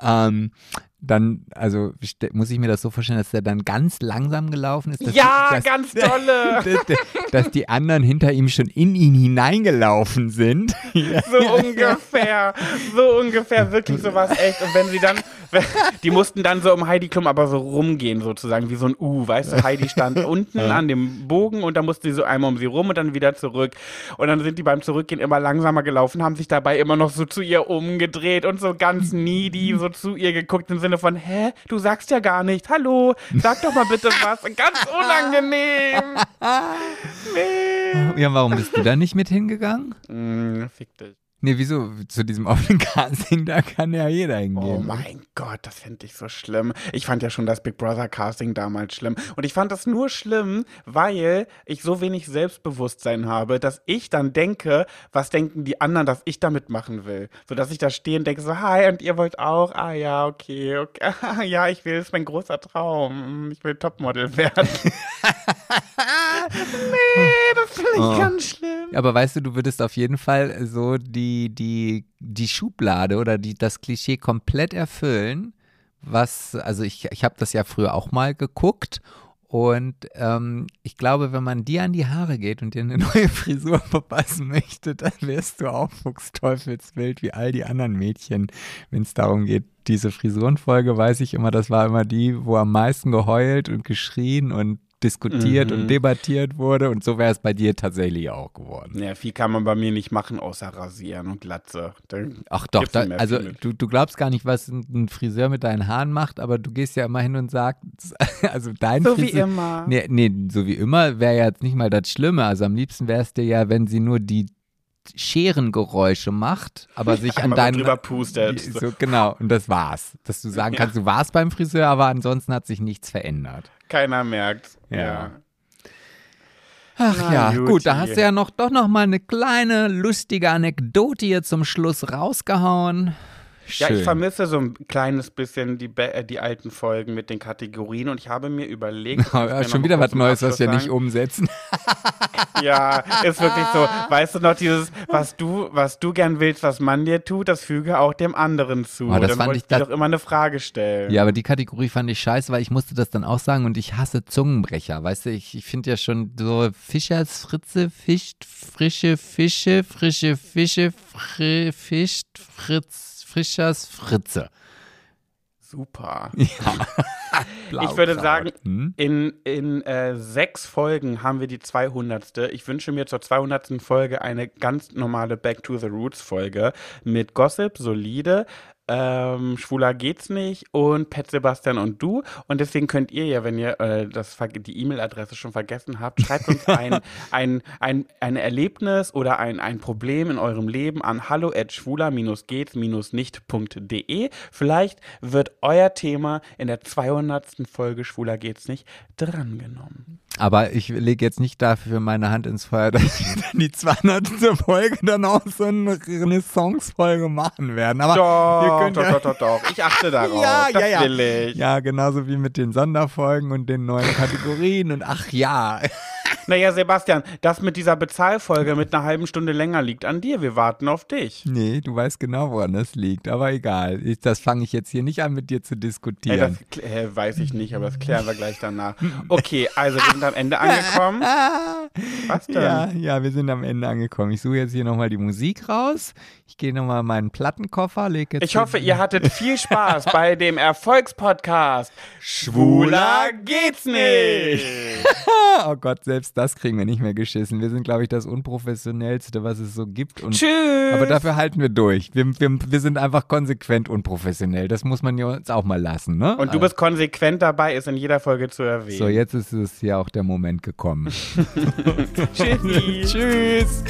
ähm, dann, also muss ich mir das so vorstellen, dass der dann ganz langsam gelaufen ist? Dass Ja, dass, ganz tolle! dass, dass die anderen hinter ihm schon in ihn hineingelaufen sind. So ungefähr, so ungefähr, wirklich sowas echt. Und wenn sie dann, die mussten dann so um Heidi Klum aber so rumgehen sozusagen, wie so ein U, weißt du, Heidi stand unten an dem Bogen und dann musste sie so einmal um sie rum und dann wieder zurück. Und dann sind die beim Zurückgehen immer langsamer gelaufen, haben sich dabei immer noch so zu ihr umgedreht und so ganz needy so zu ihr geguckt im Sinne von, hä, du sagst ja gar nicht, hallo, sag doch mal bitte was. Ganz unangenehm. Nee. Ja, warum bist du da nicht mit hingegangen? Mm, fick dich. Nee, wieso? Zu diesem offenen Casting, da kann ja jeder Oh hingehen. mein Gott, das finde ich so schlimm. Ich fand ja schon das Big Brother Casting damals schlimm. Und ich fand das nur schlimm, weil ich so wenig Selbstbewusstsein habe, dass ich dann denke, was denken die anderen, dass ich damit machen will. So dass ich da stehe und denke so, hi, und ihr wollt auch? Ah ja, okay, okay. ja, ich will, das ist mein großer Traum. Ich will Topmodel werden. nee, das finde ich Oh. ganz schlimm. Aber weißt du, du würdest auf jeden Fall so die, die, die Schublade oder die, das Klischee komplett erfüllen. Was, also ich, ich habe das ja früher auch mal geguckt und ähm, ich glaube, wenn man dir an die Haare geht und dir eine neue Frisur verpassen möchte, dann wärst du auch Fuchsteufelswild wie all die anderen Mädchen, wenn es darum geht. Diese Frisurenfolge weiß ich immer, das war immer die, wo am meisten geheult und geschrien und diskutiert Mhm. und debattiert wurde und so wäre es bei dir tatsächlich auch geworden. Ja, viel kann man bei mir nicht machen, außer rasieren und Glatze. Dann Ach doch, da, also du, du glaubst gar nicht, was ein Friseur mit deinen Haaren macht, aber du gehst ja immer hin und sagst, also dein So wie Friseur, immer. Nee, nee, so wie immer wäre ja jetzt nicht mal das Schlimme. Also am liebsten wäre es dir ja, wenn sie nur die Scherengeräusche macht, aber sich an Einmal so deinen drüber pustet. So, genau, und das war's. Dass du sagen Ja. kannst, du warst beim Friseur, aber ansonsten hat sich nichts verändert. Keiner merkt. Ja. Ja. Ach Na, ja, Juti. gut, da hast du ja noch doch noch mal eine kleine lustige Anekdote hier zum Schluss rausgehauen. Ja, Schön. ich vermisse so ein kleines bisschen die, äh, die alten Folgen mit den Kategorien und ich habe mir überlegt. muss Ja, schon wieder was Neues, was wir nicht umsetzen. Ja, ist wirklich so. Weißt du noch dieses, was du, was du gern willst, was man dir tut, das füge auch dem anderen zu. Oh, das Dann fand ich- dir doch immer eine Frage stellen. Ja, aber die Kategorie fand ich scheiße, weil ich musste das dann auch sagen und ich hasse Zungenbrecher. Weißt du, ich, ich finde ja schon so Fischers Fritze, fischt, frische Fische, frische Fische, fri, fischt, Fritz, Fischers Fritze. Super. Ja. Ich würde sagen, Hm? in, in äh, sechs Folgen haben wir die 200. Ich wünsche mir zur 200. Folge eine ganz normale Back to the Roots Folge mit Gossip, solide, ähm, Schwuler geht's nicht und Pet Sebastian und du. Und deswegen könnt ihr ja, wenn ihr äh, das, die E-Mail-Adresse schon vergessen habt, schreibt uns ein, ein, ein, ein Erlebnis oder ein, ein Problem in eurem Leben an hallo at schwuler-geht's-nicht.de. Vielleicht wird euer Thema in der 200. Folge Schwuler geht's nicht drangenommen. Aber ich lege jetzt nicht dafür meine Hand ins Feuer, dass wir dann die 200. Folge dann auch so eine Renaissance-Folge machen werden. Aber Doch, doch, ja, doch, doch, doch. Ich achte darauf. Ja, das ja, ja. will ich. Ja, genauso wie mit den Sonderfolgen und den neuen Kategorien und ach ja. Naja, Sebastian, das mit dieser Bezahlfolge mit einer halben Stunde länger liegt an dir. Wir warten auf dich. Nee, du weißt genau, woran das liegt, aber egal. Ich, das fange ich jetzt hier nicht an, mit dir zu Ey, diskutieren. das kl- äh, weiß ich nicht, aber das klären wir gleich danach. Okay, also wir sind am Ende angekommen. Was denn? ja, ja, wir sind am Ende angekommen. Ich suche jetzt hier nochmal die Musik raus. Ich gehe nochmal in meinen Plattenkoffer, leg jetzt. Ich hoffe, ihr hattet viel Spaß bei dem Erfolgspodcast. Schwuler geht's nicht. oh Gott, selbst das kriegen wir nicht mehr geschissen. Wir sind, glaube ich, das unprofessionellste, was es so gibt. Und, Tschüss. aber dafür halten wir durch. Wir, wir, wir sind einfach konsequent unprofessionell. Das muss man ja uns auch mal lassen, ne? Und du bist konsequent dabei, ist in jeder Folge zu erwähnen. so, jetzt ist es ja auch der Moment gekommen. Tschüssi. Tschüss.